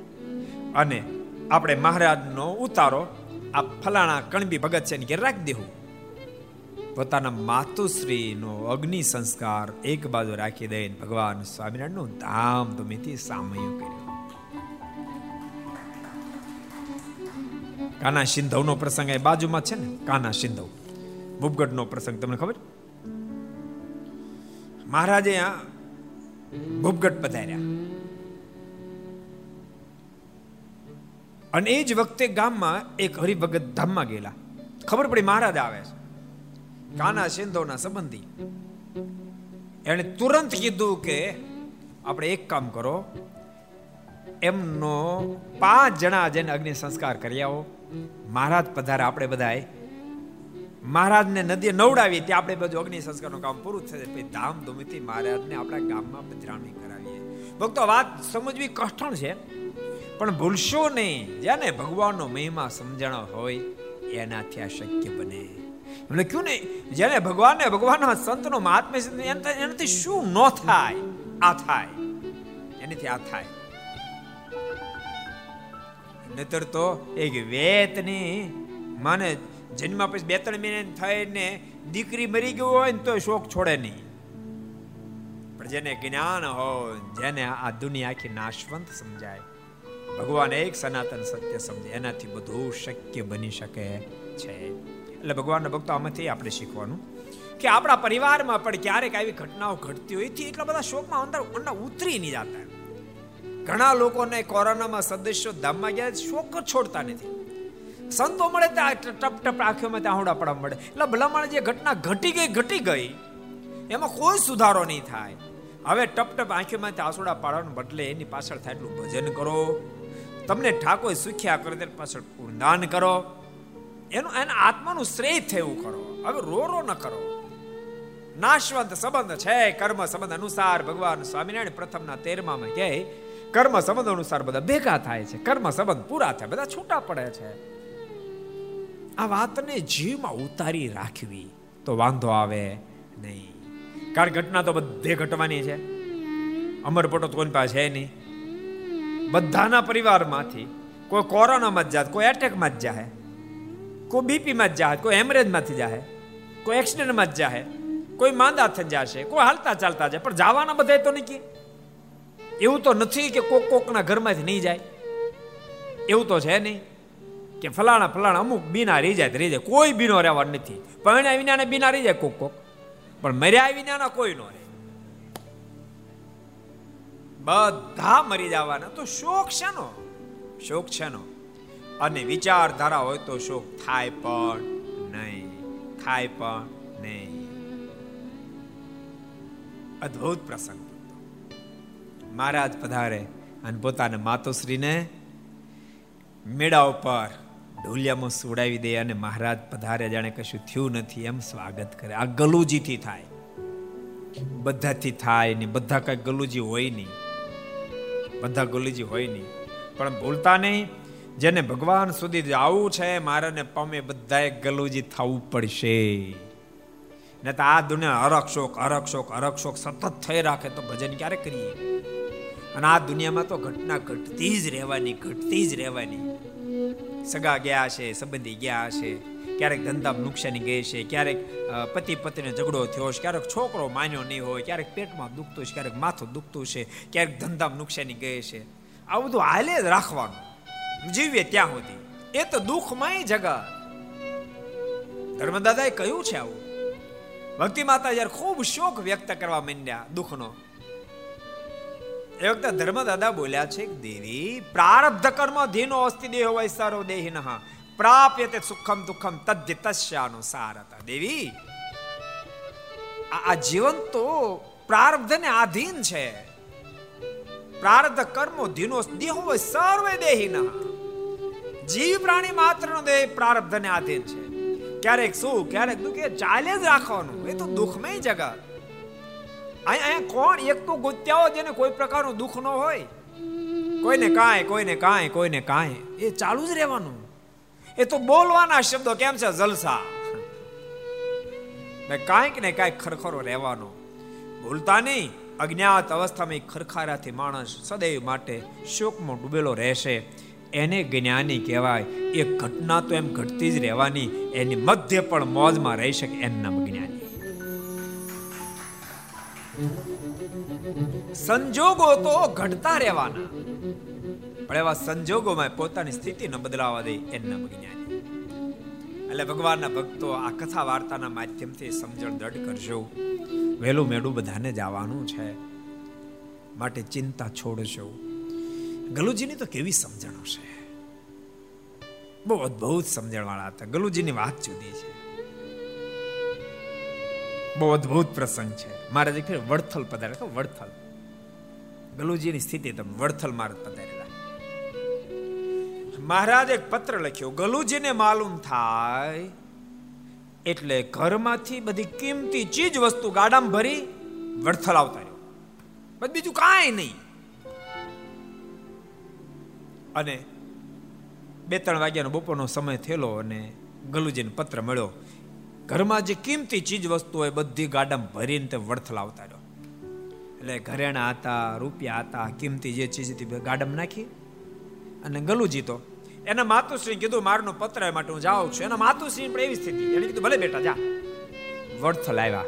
અને આપણે મહારાજનો ઉતારો, આ ફલાણા કણબી ભગત છે ઘેર રાખી દેવું પોતાના માતુશ્રીનો અગ્નિ સંસ્કાર એક બાજુ રાખી દઈને ભગવાન સ્વામિનારાયણનું ધામ ધૂમીથી સામયું કર્યું. કાના સિંધવનો પ્રસંગ એ બાજુમાં છે ને? કાના સિંધવ. ભૂપગઢનો પ્રસંગ, તમને ખબર? મહારાજે આ ભૂપગઢ પધાર્યા. અને એ જ વખતે ગામમાં એક હરિભગત ધામમાં ગયેલા. ખબર પડી મહારાજ આવે છે. કાના સિંધોના સંબંધી. એણે તુરંત કીધું કે આપણે એક કામ કરો, એમનો પાંચ જણા જેને અગ્નિ સંસ્કાર કરી આવો. મહારાજ પધારે આપણે બધાએ. મહારાજને નદીએ નવડાવી, ત્યાં આપણે બધું અગ્નિ સંસ્કારનું કામ પૂરું થશે. પછી ધામધૂમથી મહારાજને આપણા ગામમાં પધરામણી કરાવીએ. ભક્તો વાત સમજવી કઠણ છે, પણ ભૂલશો નહીં. જેને ભગવાનનો મહિમા સમજણો હોય, એનાથી આ શક્ય બને. એમણે ક્યું નહીં? જેને ભગવાનને, ભગવાનના સંતનો મહાત્મ્ય એનાથી શું ન થાય? આ થાય. એનાથી આ થાય. નતર તો એક વેતની, માને જન્મ પછી બે, ત્રણ મહિને થઈને દીકરી મરી ગયો હોય ને તો શોક છોડે નહીં. પણ જેને જ્ઞાન હોય, જેને આ દુનિયા આખી નાશવંત સમજાય, ભગવાન એક સનાતન સત્ય સમજે. એનાથી બધું શક્ય બની શકે છે. એટલે ભગવાનના ભક્તો આમાંથી આપણે શીખવાનું. કે આપણા પરિવારમાં પણ ક્યારેક આવી ઘટનાઓ ઘટતી હોય, એથી એટલા બધા શોકમાં અંદર અંદર ઉતરી નહીં જતા. ઘણા લોકોને કોરોનામાં સદસ્યો ધામમાં ગયા, શોક છોડતા નથી. સંતો મળે ત્યાં ટપ ટપ આંખોમાં ત્યાં હોડા પડા મળે. એટલે ભલામણ જે ઘટના ઘટી ગઈ ઘટી ગઈ, એમાં કોઈ સુધારો નહીં થાય. હવે ટપ ટપ આંખોમાં આસોડા પાડવાને બદલે એની પાછળ થાય એટલું ભજન કરો. તમને ઠાકોર સુખ્યા કરે પાછળ પૂર્ણદાન કરો. એનું એના આત્માનું શ્રેય થયું કરો. હવે રો રો ન કરો. નાશવંત સંબંધ છે, કર્મ સંબંધ અનુસાર ભગવાન સ્વામિનારાયણ પ્રથમના તેરમામાં કહે, કર્મ સંબંધ અનુસાર બધા ભેગા થાય છે, કર્મ સંબંધ પૂરા થાય, બધા છૂટા પડે છે. આ વાતને જીવમાં ઉતારી રાખવી તો વાંધો આવે નહીં. કારણ ઘટના તો બધે ઘટવાની છે. અમરપટો તો કોઈ પાસે નહીં. બધાના પરિવારમાંથી કોઈ કોરોનામાં જ જાત, કોઈ એટેકમાં જ જાહે. કોઈ બીપીમાં જ જાહે, કોઈ હેમરેજમાંથી જાહે, કોઈ એક્સિડન્ટમાં જ જાહે, કોઈ માંદા થઈ જશે, કોઈ હાલતા ચાલતા જાય, પણ જવાના બધા તો નહીં એવું તો નથી કે કોક કોકના ઘરમાંથી નહીં જાય. એવું તો છે નહીં કે ફલાણા ફલાણા અમુક બીના રહી જાય રહી જાય. કોઈ બીનો રહેવા નથી. પણ વિના બીના રહી જાય કોક કોક. પણ મર્યા વિના કોઈ નો રહે. બધા મરી જવાના. તો શોક છે નો શોક છે નો અને વિચારધારા હોય તો શોક થાય પણ નહીં થાય પણ નહીં. અદ્ભુત પ્રસંગ. મહારાજ પધારે અને પોતાના માતોશ્રીને મેળા ઉપર ઢોલિયામાં સુડાવી દે અને મહારાજ પધારે. જાણે કશું થયું નથી, એમ સ્વાગત કરે. આ ગલુજીથી થાય. બધાથી થાય નહીં. બધા કઈ ગલુજી હોય નહીં. બધા ગલુજી હોય નહીં. પણ ભૂલતા નહીં. જેને ભગવાન સુધી જવું છે, મારાને પમે બધાએ ગલુજી થવું પડશે. ને તો આ દુનિયા અરક્ષોક અરક્ષોક શોક સતત થઈ રાખે તો ભજન ક્યારે કરીએ? અને આ દુનિયામાં તો ઘટના ઘટતી જ રહેવાની, ઘટતી જ રહેવાની. સગા ગયા છે, સંબંધી ગયા છે, ક્યારેક ધંધામાં નુકસાની ગઈ છે, ક્યારેક પતિ પત્નીને ઝઘડો થયો છે, ક્યારેક છોકરો માન્યો નહીં હોય, ક્યારેક પેટમાં દુખતું છે, ક્યારેક માથું દુખતું છે, ક્યારેક ધંધામાં નુકસાની ગઈ છે. આ બધું હાલે જ રાખવાનું. જીવીએ ત્યાં સુધી. એ તો દુઃખમય જગત ધર્મદાદાએ કહ્યું છે આવું. ભક્તિ માતા જયારે ખૂબ શોક વ્યક્ત કરવા માંડ્યા દુઃખનો. એ વખતે ધર્મદાદા બોલ્યા છે દેવી પ્રારબ્ધ કર્મ ધીનો અસ્તિ દેહ હોય વૈસારો દેહિન. પ્રાપ્ય તે સુખમ દુઃખમ તદ્ય તસ્યાનો સારતા. દેવી આ જીવન તો પ્રારબ્ધને આધીન છે. પ્રારબ્ધ કર્મો ધીનો દેહો સર્વે દેહીના. જીવ પ્રાણી માત્ર નો દેહ પ્રારબ્ધને આધીન છે. ક્યારેક સુખ, ક્યારેક દુઃખ એ ચાલે જ રાખવાનું. એ તો દુઃખમય જગત. અહીંયા કોણ એક તો ગુત્યાઓ જેને કોઈ પ્રકારનું દુઃખ ન હોય? કોઈને કાંઈ કોઈને કાંઈ કોઈને કાંઈ. એ ચાલુ જ રહેવાનું. એ તો બોલવાના શબ્દો કેમ છે જલસા? કાંઈક ને કાંઈક ખરખરો રહેવાનો. ભૂલતા નહીં. અજ્ઞાત અવસ્થામાં ખરખારાથી માણસ સદૈવ માટે શોકમાં ડૂબેલો રહેશે. એને જ્ઞાની કહેવાય. એ ઘટના તો એમ ઘટતી જ રહેવાની. એની મધ્ય પણ મોજમાં રહી શકે એમ નામ જ્ઞાની. સંજોગો તો ઘટતા રહેવાના. પણ એવા સંજોગોમાં પોતાની સ્થિતિ ન બદલાવા દે એના જ્ઞાની. એટલે ભગવાનના ભક્તો આ કથા વાર્તાના માધ્યમથી સમજણ દઢ કરજો. વહેલું મેળું બધાને જવાનું છે. માટે ચિંતા છોડશો ગલુજીની તો કેવી સમજણ હશે? બહુ અદભુત સમજણ વાળા હતા. ગલુજીની વાત જુદી છે. બહુ અદભુત પ્રસંગ છે. મારે જે વડથલ પધારે. વડથલ. ગલુજીની સ્થિતિ તમે વડથલ મારે પધારેલા. મહારાજ એક પત્ર લખ્યો, ગલુજીને માલુમ થાય એટલે ઘરમાંથી બધી કિંમતી ચીજ વસ્તુ ગાડામાં ભરી વડથલ આવતા રહ્યો. બીજું કાંઈ નહીં. અને બે ત્રણ વાગ્યાનો બપોરનો સમય થયેલો અને ગલુજીને પત્ર મળ્યો, ઘરમાં જે કિંમતી ચીજ વસ્તુ હોય બધી ગાડામાં ભરીને તે વડથલ આવતા રહ્યો. એટલે ઘરેણા હતા, રૂપિયા હતા, કિંમતી જે ચીજ હતી ગાડામાં નાખી અને ગલુજી તો એના માતુશ્રી કીધું, મારનો પત્ર માટે હું જાઉં છું. એના માતુશ્રી પણ એવી સ્થિતિ, એને કીધું, ભલે બેટા, જા. વડથલ આવ્યા.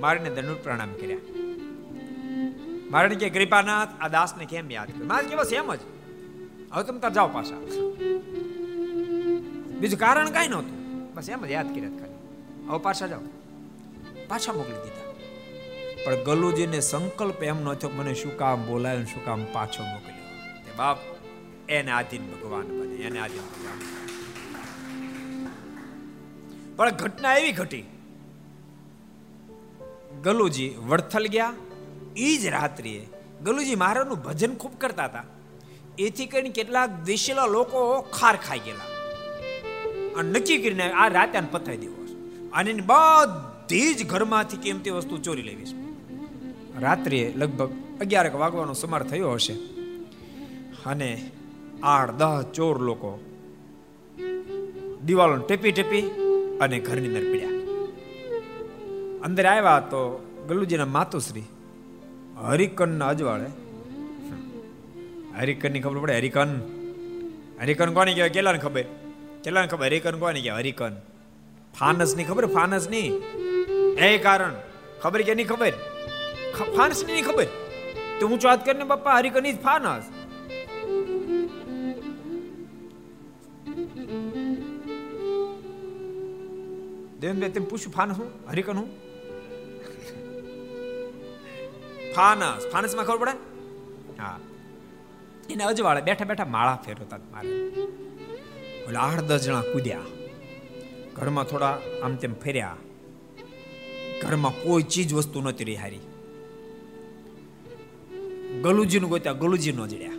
મારીને દંડ પ્રણામ કર્યા. મારે કે કૃપાનાથ, આ દાસને કેમ યાદ કર્યો? મારે કે એમ જ. હવે તમે તાર જાઓ પાછા. બીજું કારણ કઈ નહોતું. બસ એમ જ યાદ કર્યા ખાલી. હવે પાછા જાઓ. પાછા મોકલી દીધા. પણ ગલુજીને સંકલ્પ એમ ન થયો મને શું કામ બોલાયો શું કામ પાછો મોકલ્યો. તે બાપ, એને આધીન ભગવાન બને, એને આધીન ભગવાન પણ ઘટના એવી ઘટી. ગલુજી વડથલ ગયા એ જ રાત્રિએ ગલુજી મહારાજનું ભજન ખૂબ કરતા હતા. એથી કરીને કેટલાક દેશેલા લોકો ખાર ખાઈ ગયેલા. અને નક્કી કરીને આ રાતે પથાઈ દેવો અને બધી જ ઘરમાંથી કેમતી વસ્તુ ચોરી લેવીશ રાત્રે લગભગ અગિયારક વાગવાનો સમાર થયો હશે. અને આઠ દહ ચોર લોકો દિવાલો ટેપી ટેપી અને ઘરની અંદર પીડ્યા. અંદર આવ્યા તો ગલુજીના માતુશ્રી હરિકન અજવાળે હરિકનની ખબર પડે? હરિકન. હરિકન કોની કહેવાય? કેટલાને ખબર? કેટલાને ખબર? હરિકન કોની કહેવાય? હરિકન. ફાનસની ખબર? ફાનસની એ કારણ. ખબર કે નહીં ખબર? ફાનસની ખબર? તો હું વાત કરીને પપ્પા, હરિકનની ફાનસ. દેવેનભાઈ તેમ પૂછ્યું ફાનસ હું? હરિકન હું? ફાનસ ફાનસમાં ખબર પડે? હા. એને અજવાળે બેઠા બેઠા માળા ફેરવતા મારે. એટલે આઠ દસ જણા કૂદ્યા. ઘરમાં થોડા આમ તેમ ફેર્યા. ઘરમાં કોઈ ચીજ વસ્તુ નહોતી રહી હારી. ગલુજીનું ગોત્યા, ગલુજી નો જડ્યા.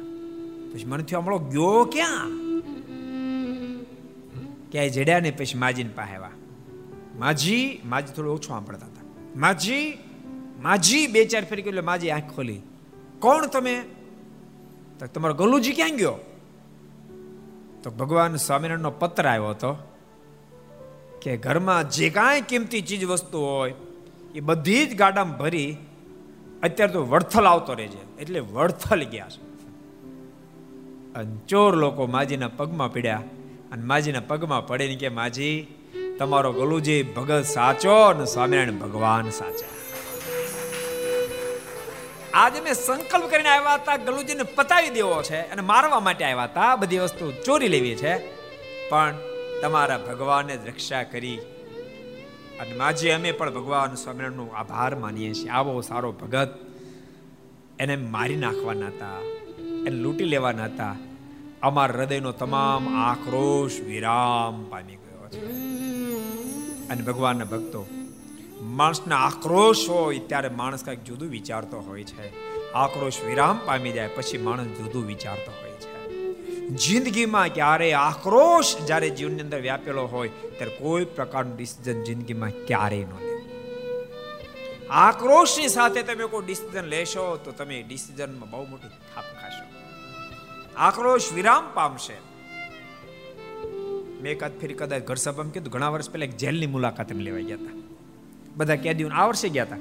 પછી મને થયું, હમણાં ગયો ક્યાં? ક્યાંય જડ્યા ને પછી માજીને આવ્યા. માજી માજી થોડું ઓછું સાંભળતા હતા. માજી માજી બે ચાર ફેરી એટલે માજી આંખ ખોલી. કોણ તમે? તો તમારો ગલુજી ક્યાં ગયો? તો ભગવાન સ્વામિનારાયણનો પત્ર આવ્યો હતો કે ઘરમાં જે કાંઈ કિંમતી ચીજ વસ્તુ હોય, એ બધી જ ગાડામાં ભરી અત્યારે તો વડથલ આવતો રહેજે એટલે વડથલ ગયા છે. અને ચોર લોકો માજીના પગમાં પીડ્યા અને માજીના પગમાં પડે ને કે માજી, તમારો ગલુજી ભગત સાચો અને સ્વામિનારાયણ ભગવાન સાચા. આજે મેં સંકલ્પ કરીને આવ્યા હતા, ગલુજીને પતાવી દેવો છે અને મારવા માટે આવ્યા હતા. બધી વસ્તુ ચોરી લેવી છે. પણ તમારા ભગવાને જ રક્ષા કરી. અને માજી અમે પણ ભગવાન સ્વામિનારાયણનો આભાર માનીએ છીએ. આવો સારો ભગત. એને મારી નાખવાના હતા. એને લૂંટી લેવાના હતા. અમારા હૃદયનો તમામ આક્રોશ વિરામ પામી ગયો છે. અને ભગવાનના ભક્તો માણસના આક્રોશ હોય ત્યારે માણસ કંઈક જુદું વિચારતો હોય છે. આક્રોશ વિરામ પામી જાય પછી માણસ જુદું વિચારતો હોય છે. જિંદગીમાં ક્યારે આક્રોશ જ્યારે જીવનની અંદર વ્યાપેલો હોય ત્યારે કોઈ પ્રકારનું ડિસિઝન જિંદગીમાં ક્યારેય ન લે આક્રોશની સાથે તમે કોઈ ડિસિઝન લેશો તો તમે ડિસિઝનમાં બહુ મોટી થાપ ખાશો. આક્રોશ વિરામ પામશે. મેં એકાદ ફેરી કદાચ ઘર સભામાં કીધું, ઘણા વર્ષ પહેલા એક જેલની મુલાકાત લેવાઈ ગયા હતા. બધા કેદીઓ આ વર્ષે ગયા હતા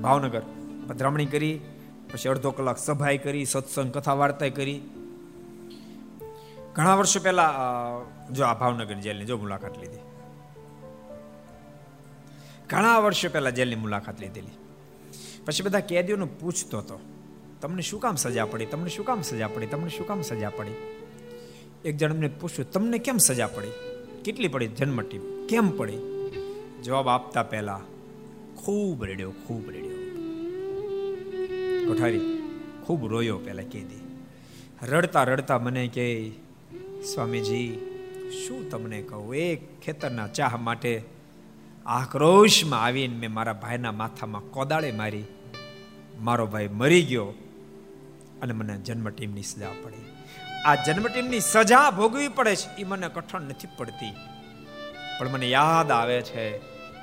ભાવનગર. પધરામણી કરી, પછી અડધો કલાક સભાઈ કરી, સત્સંગ કથા વાર્તા કરી. ઘણા વર્ષો પહેલા જો આ ભાવનગર જેલની જો મુલાકાત લીધી. ઘણા વર્ષો પહેલા જેલની મુલાકાત લીધેલી. પછી બધા કેદીઓને પૂછતો હતો તમને શું કામ સજા પડી? તમને શું કામ સજા પડી? તમને શું કામ સજા પડી? એક જણ મને પૂછ્યું, તમને કેમ સજા પડી? કેટલી પડી જન્મટી? કેમ પડી? જવાબ આપતા પહેલા ખૂબ રેડ્યો ખૂબ રેડ્યો. કોઠારી, ખૂબ રોયો પહેલા કીધી રડતા રડતા મને કે, સ્વામીજી, શું તમને કહું? એક ખેતરના ચાહ માટે આક્રોશમાં આવીને મેં મારા ભાઈના માથામાં કોદાળે મારી. મારો ભાઈ મરી ગયો અને મને જન્મ ટીમની સજા પડી. આ જન્મ ટીમની સજા ભોગવી પડે છે એ મને કઠણ નથી પડતી. પણ મને યાદ આવે છે,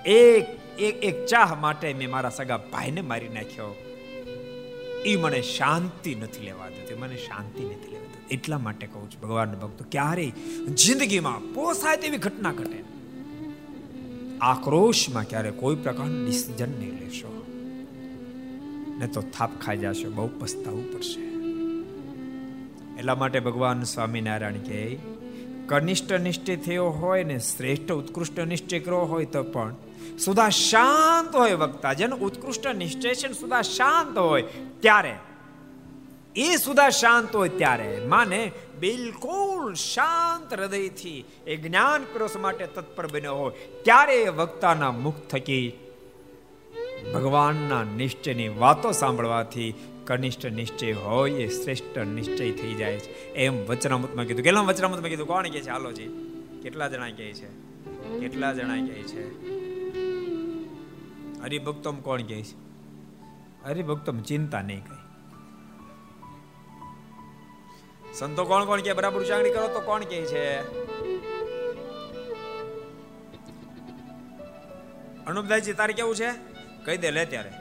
એક એક એક ચાહ માટે મેં મારા સગા ભાઈને મારી નાખ્યો. એ મને શાંતિ નથી લેવા દેતી, મને શાંતિ નથી લેવા દેતી. એટલા માટે કહું છું ભગવાન ભક્તો, ક્યારેય જિંદગીમાં પોસાય તેવી ઘટના ઘટે આક્રોશમાં ક્યારે કોઈ પ્રકારનું ડિસિઝન નહીં લેશો. ને તો થાપ ખાઈ જશો, બહુ પસ્તાવું પડશે. એટલા માટે ભગવાન સ્વામિનારાયણ કહે, કનિષ્ઠ નિશ્ચય થયો હોય ને શ્રેષ્ઠ ઉત્કૃષ્ટ નિશ્ચય કર્યો હોય તો પણ સુધા શાંત હોય વક્તા. જેનો ઉત્કૃષ્ટ નિશ્ચય છે સુધા શાંત હોય ત્યારે. એ સુધા શાંત હોય ત્યારે માને બિલકુલ શાંત હૃદયથી એ જ્ઞાન પરોસ માટે તત્પર બન્યો હોય ત્યારે એ વક્તાના મુખ થકી ભગવાનના નિશ્ચયની વાતો સાંભળવાથી કનિષ્ઠ નિશ્ચય હોય એ શ્રેષ્ઠ નિશ્ચય થઈ જાય છે. એમ વચનામૃતમાં કીધું. કેટલા વચનામૃતમાં કીધું? કોણ કહે છે? હાલો જી. કેટલા જણા કહે છે? કેટલા જણા કહે છે? હરિભક્તમ કોણ કહે છે? હરિભક્તમ ચિંતા નહીં કહે સંતો કોણ કોણ કે બરાબર ઉચ્ચારણી કરો તો કોણ કહે છે? અનુપદાયજી તારે કેવું છે? કહી દે લે ત્યારે.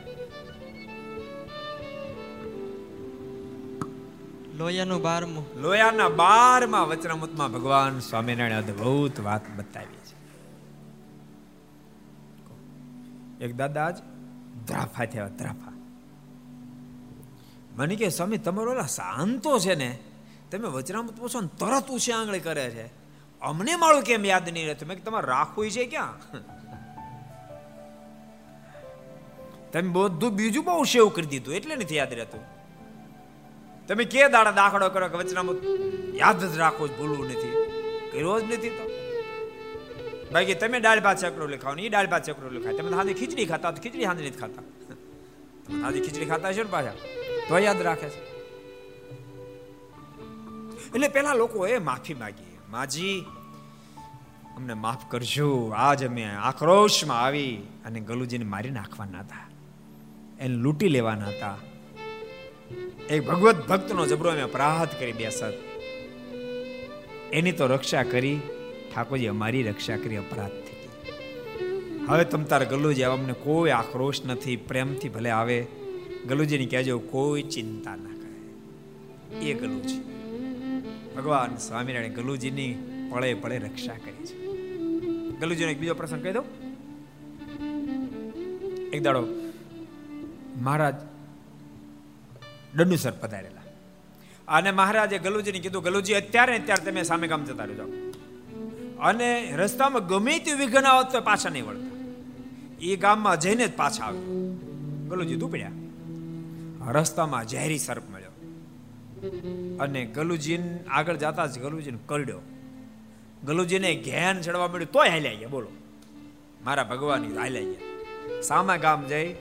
લોયાનું બારમું. લોયાના બારમા વચનામૃતમાં ભગવાન સ્વામિનારાયણ અદ્ભુત વાત બતાવી છે. એક દાદા જ ધ્રાફા થયા ધ્રાફા મને કે સ્વામી, તમારો ઓલા શાંતો છે ને, તમે વચનામૃત પૂછો ને, તરત ઉછી આંગળી કરે છે. અમને માળું કેમ યાદ નહીં રહેતું? મેં તમારે રાખવું છે ક્યાં? તમે બધું બીજું બહુ સેવ કરી દીધું, એટલે નથી યાદ રહેતું. તમે કે દાડા દાખલો કરો કે વચનામૃત યાદ જ રાખો ભૂલવું નથી. કર્યો જ નથી તો. બાકી તમે દાળ ભાત ચકરો લખાવો ને એ દાળ ભાત ચકરો લખાય. તમે હાજે ખીચડી ખાતા તો ખીચડી હાજે નથી ખાતા. તમે હાજે ખીચડી ખાતા છો ને પાછા. તો યાદ રાખે છે. એટલે પેલા લોકો એ માફી માગી. માજી, અમને માફ કરજો. આજ અમે આક્રોશમાં આવી અને ગલુજીને મારી નાખવાના હતા. એને લૂંટી લેવાના હતા. એ ભગવત ભક્તનો જબરો અમે અપરાધ કરી બેસત એની તો રક્ષા કરી. ઠાકોરજી અમારી રક્ષા કરી અપરાધ થઈ હવે તમ તાર ગલુજી અમને કોઈ આક્રોશ નથી, પ્રેમથી ભલે આવે, ગલુજીને કહેજો કોઈ ચિંતા ના કરે. એ ગલુજી. ભગવાન સ્વામિનારાયણ ગલુજીની પળે પળે રક્ષા કરી છે. ગલુજીનો એક બીજો પ્રસંગ કહી દઉં. એક દાડો મહારાજ દંડુસર પધારેલા. અને મહારાજે ગલુજીને કીધું, ગલુજી, અત્યારે અત્યારે તમે સામે ગામ જતા રહેજો. અને રસ્તામાં ગમે તે વિઘ્ન આવત તો પાછા નહીં વળતા. એ ગામમાં જઈને જ પાછા આવ્યો. ગલુજી દુપડ્યા રસ્તામાં ઝેરી સર્પ મળ્યો. અને ગલુજી આગળ જતા જ ગલુજીને કરડ્યો. ગલુજીને ઘેન ચડવા મળ્યું, તોય હાલ્યા ગયા, બોલો. મારા ભગવાન હાલ્યા ગયા. સામા ગામ જઈ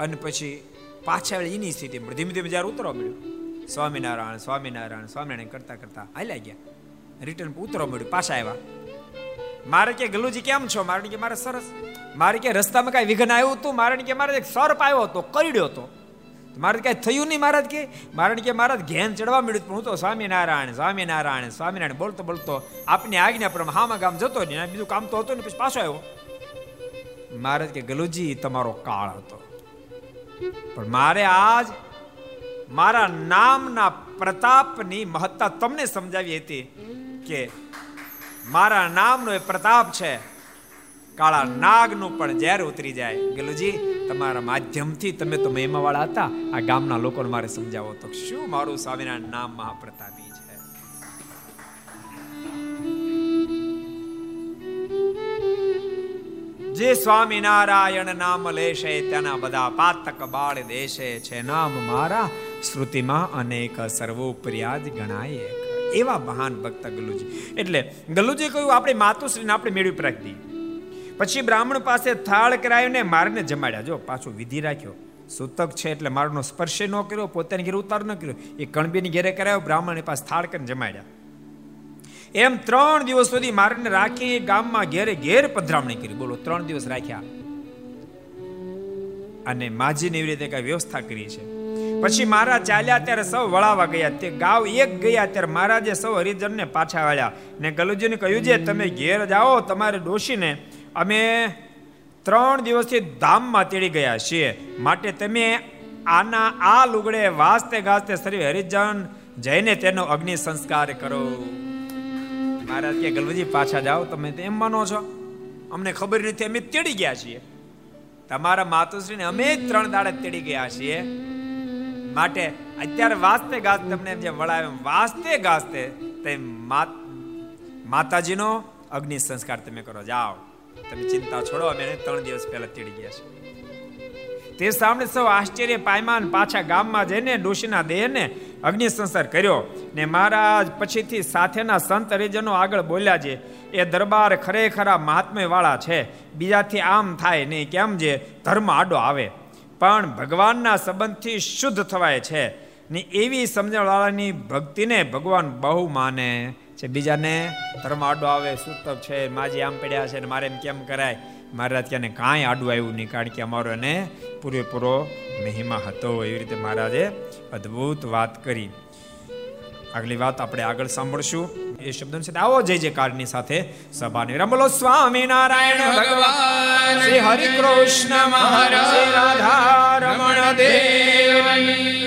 અને પછી પાછળ એની સ્થિતિ ધીમે ધીમે જ્યારે ઉતરવા મળ્યું. સ્વામિનારાયણ સ્વામિનારાયણ સ્વામિનારાયણ કરતા કરતા હાલ્યા ગયા. રિટર્ન ઉતરો મળ્યું, પાછા આવ્યા. મારે કે, ગલુજી, કેમ છો? મારે કે, મારે સરસ. મારે કે, રસ્તામાં કઈ વિઘ્ન આવ્યું હતું? મારે કે, મારે એક સર્પ આવ્યો હતો, કરડ્યો હતો. મારે કઈ થયું નહીં મહારાજ કે? મારે કે, મહારાજ, ઘેન ચડવા મળ્યું પણ હું તો સ્વામિનારાયણ સ્વામિનારાયણ સ્વામિનારાયણ બોલતો બોલતો આપની આજ્ઞા પ્રમાણે હામાં ગામ જતો નહીં બીજું કામ તો હતું ને પછી પાછો આવ્યો. મહારાજ કે, ગલુજી, તમારો કાળ હતો. પણ મારે આજ મારા નામના પ્રતાપની મહત્તા તમને સમજાવી હતી. કે મારા નામનો એ પ્રતાપ છે. કાળા નાગનું પણ ઝેર ઉતરી જાય. ગેલુજી, તમારા માધ્યમથી તમે તો મહિમાવાળા હતા. આ ગામના લોકોને મારે સમજાવો તો શું મારું સ્વામિનારાયણ નામ મહાપ્રતાપી છે? જે સ્વામિનારાયણ નામ લેશે, તેના બધા પાતક બાળ દેશે. છે નામ મારા, શ્રુતિમાં અનેક સર્વોપર્યાજ ગણાય એવા મહાન ભક્ત ગલુજી. એટલે ગલુજી કહ્યું, આપણે માતુશ્રીને આપણે મેળવી રાખી પછી બ્રાહ્મણ પાસે થાળ કરાવીને મારને જમાડ્યા. જો, પાછો વિધિ રાખ્યો. સૂતક છે એટલે મારનો સ્પર્શ ન કર્યો, પોતાની ઘેર ઉતાર ન કર્યો. એ કણબીની ઘેરે કરાયો બ્રાહ્મણ પાસે થાળ કરીને જમાડ્યા. એમ ત્રણ દિવસ સુધી મારને રાખી ગામમાં ઘેરે ઘેર પધરામણી કરી. બોલો, ત્રણ દિવસ રાખ્યા. અને માજીને એવી રીતે કઈ વ્યવસ્થા કરી છે. પછી મહારાજ ચાલ્યા ત્યારે સૌ વળાવા ગયા. તે ગાવ એક ગયા ત્યારે મહારાજે સૌ હરિજનને પાછા વાળ્યા ને ગલુજીને કહ્યું છે તમે ઘેર જાઓ તમારે ડોશીને અમે ત્રણ દિવસથી ધામમાં તેડી ગયા છીએ. માટે તમે આના આ લુગડે વાસતે ગાસ્તે સર્વે હરિજન જઈને તેનો અગ્નિ સંસ્કાર કરો. મહારાજ કે ગલવજી પાછા જાઓ, તમે એમ માનો છો? અમને ખબર નથી, અમે તેડી ગયા છીએ. તમારા માતુશ્રીને અમે ત્રણ દાડે તેડી ગયા છીએ. માટે અત્યારે વાસ્તે ગાસ્તે તમને જે વળાવે વાસ્તે ગાસ્તે તે માતાજીનો અગ્નિ સંસ્કાર તમે કરો, જાઓ. તમે ચિંતા છોડો, અમે ત્રણ દિવસ પહેલા તેડી ગયા છે તે સામે સૌ આશ્ચર્ય પાયમાન પાછા ગામમાં જઈને ડોશીના દેહને અગ્નિ સંસ્કાર કર્યો ને મહારાજ પછીથી સાથેના સંત હરિજનો આગળ બોલ્યા છે, એ દરબાર ખરેખરા મહાત્મ્ય વાળા છે. બીજાથી આમ થાય નહીં, કેમ જે ધર્મ આડો આવે? પણ ભગવાનના સંબંધથી શુદ્ધ થવાય છે. ને એવી સમજણવાળાની ભક્તિને ભગવાન બહુ માને છે. બીજાને ધર્મ આડો આવે, સૂતક છે, માજી આમ પડ્યા છે ને મારે એમ કેમ કરાય? મહારાજ ક્યાંને કાંઈ આડું આવ્યું નહીં, કારણ કે અમારો એને પૂરેપૂરો મહિમા હતો. એવી રીતે મહારાજે અદ્ભુત વાત કરી. આગલી વાત આપણે આગળ સાંભળશું. એ શબ્દો સાથે આવો જય જયકારની સાથે સભાને રમલો સ્વામી નારાયણ ભગવાન. શ્રી હરિ કૃષ્ણ મહારાજ. રાધા રમણ દેવની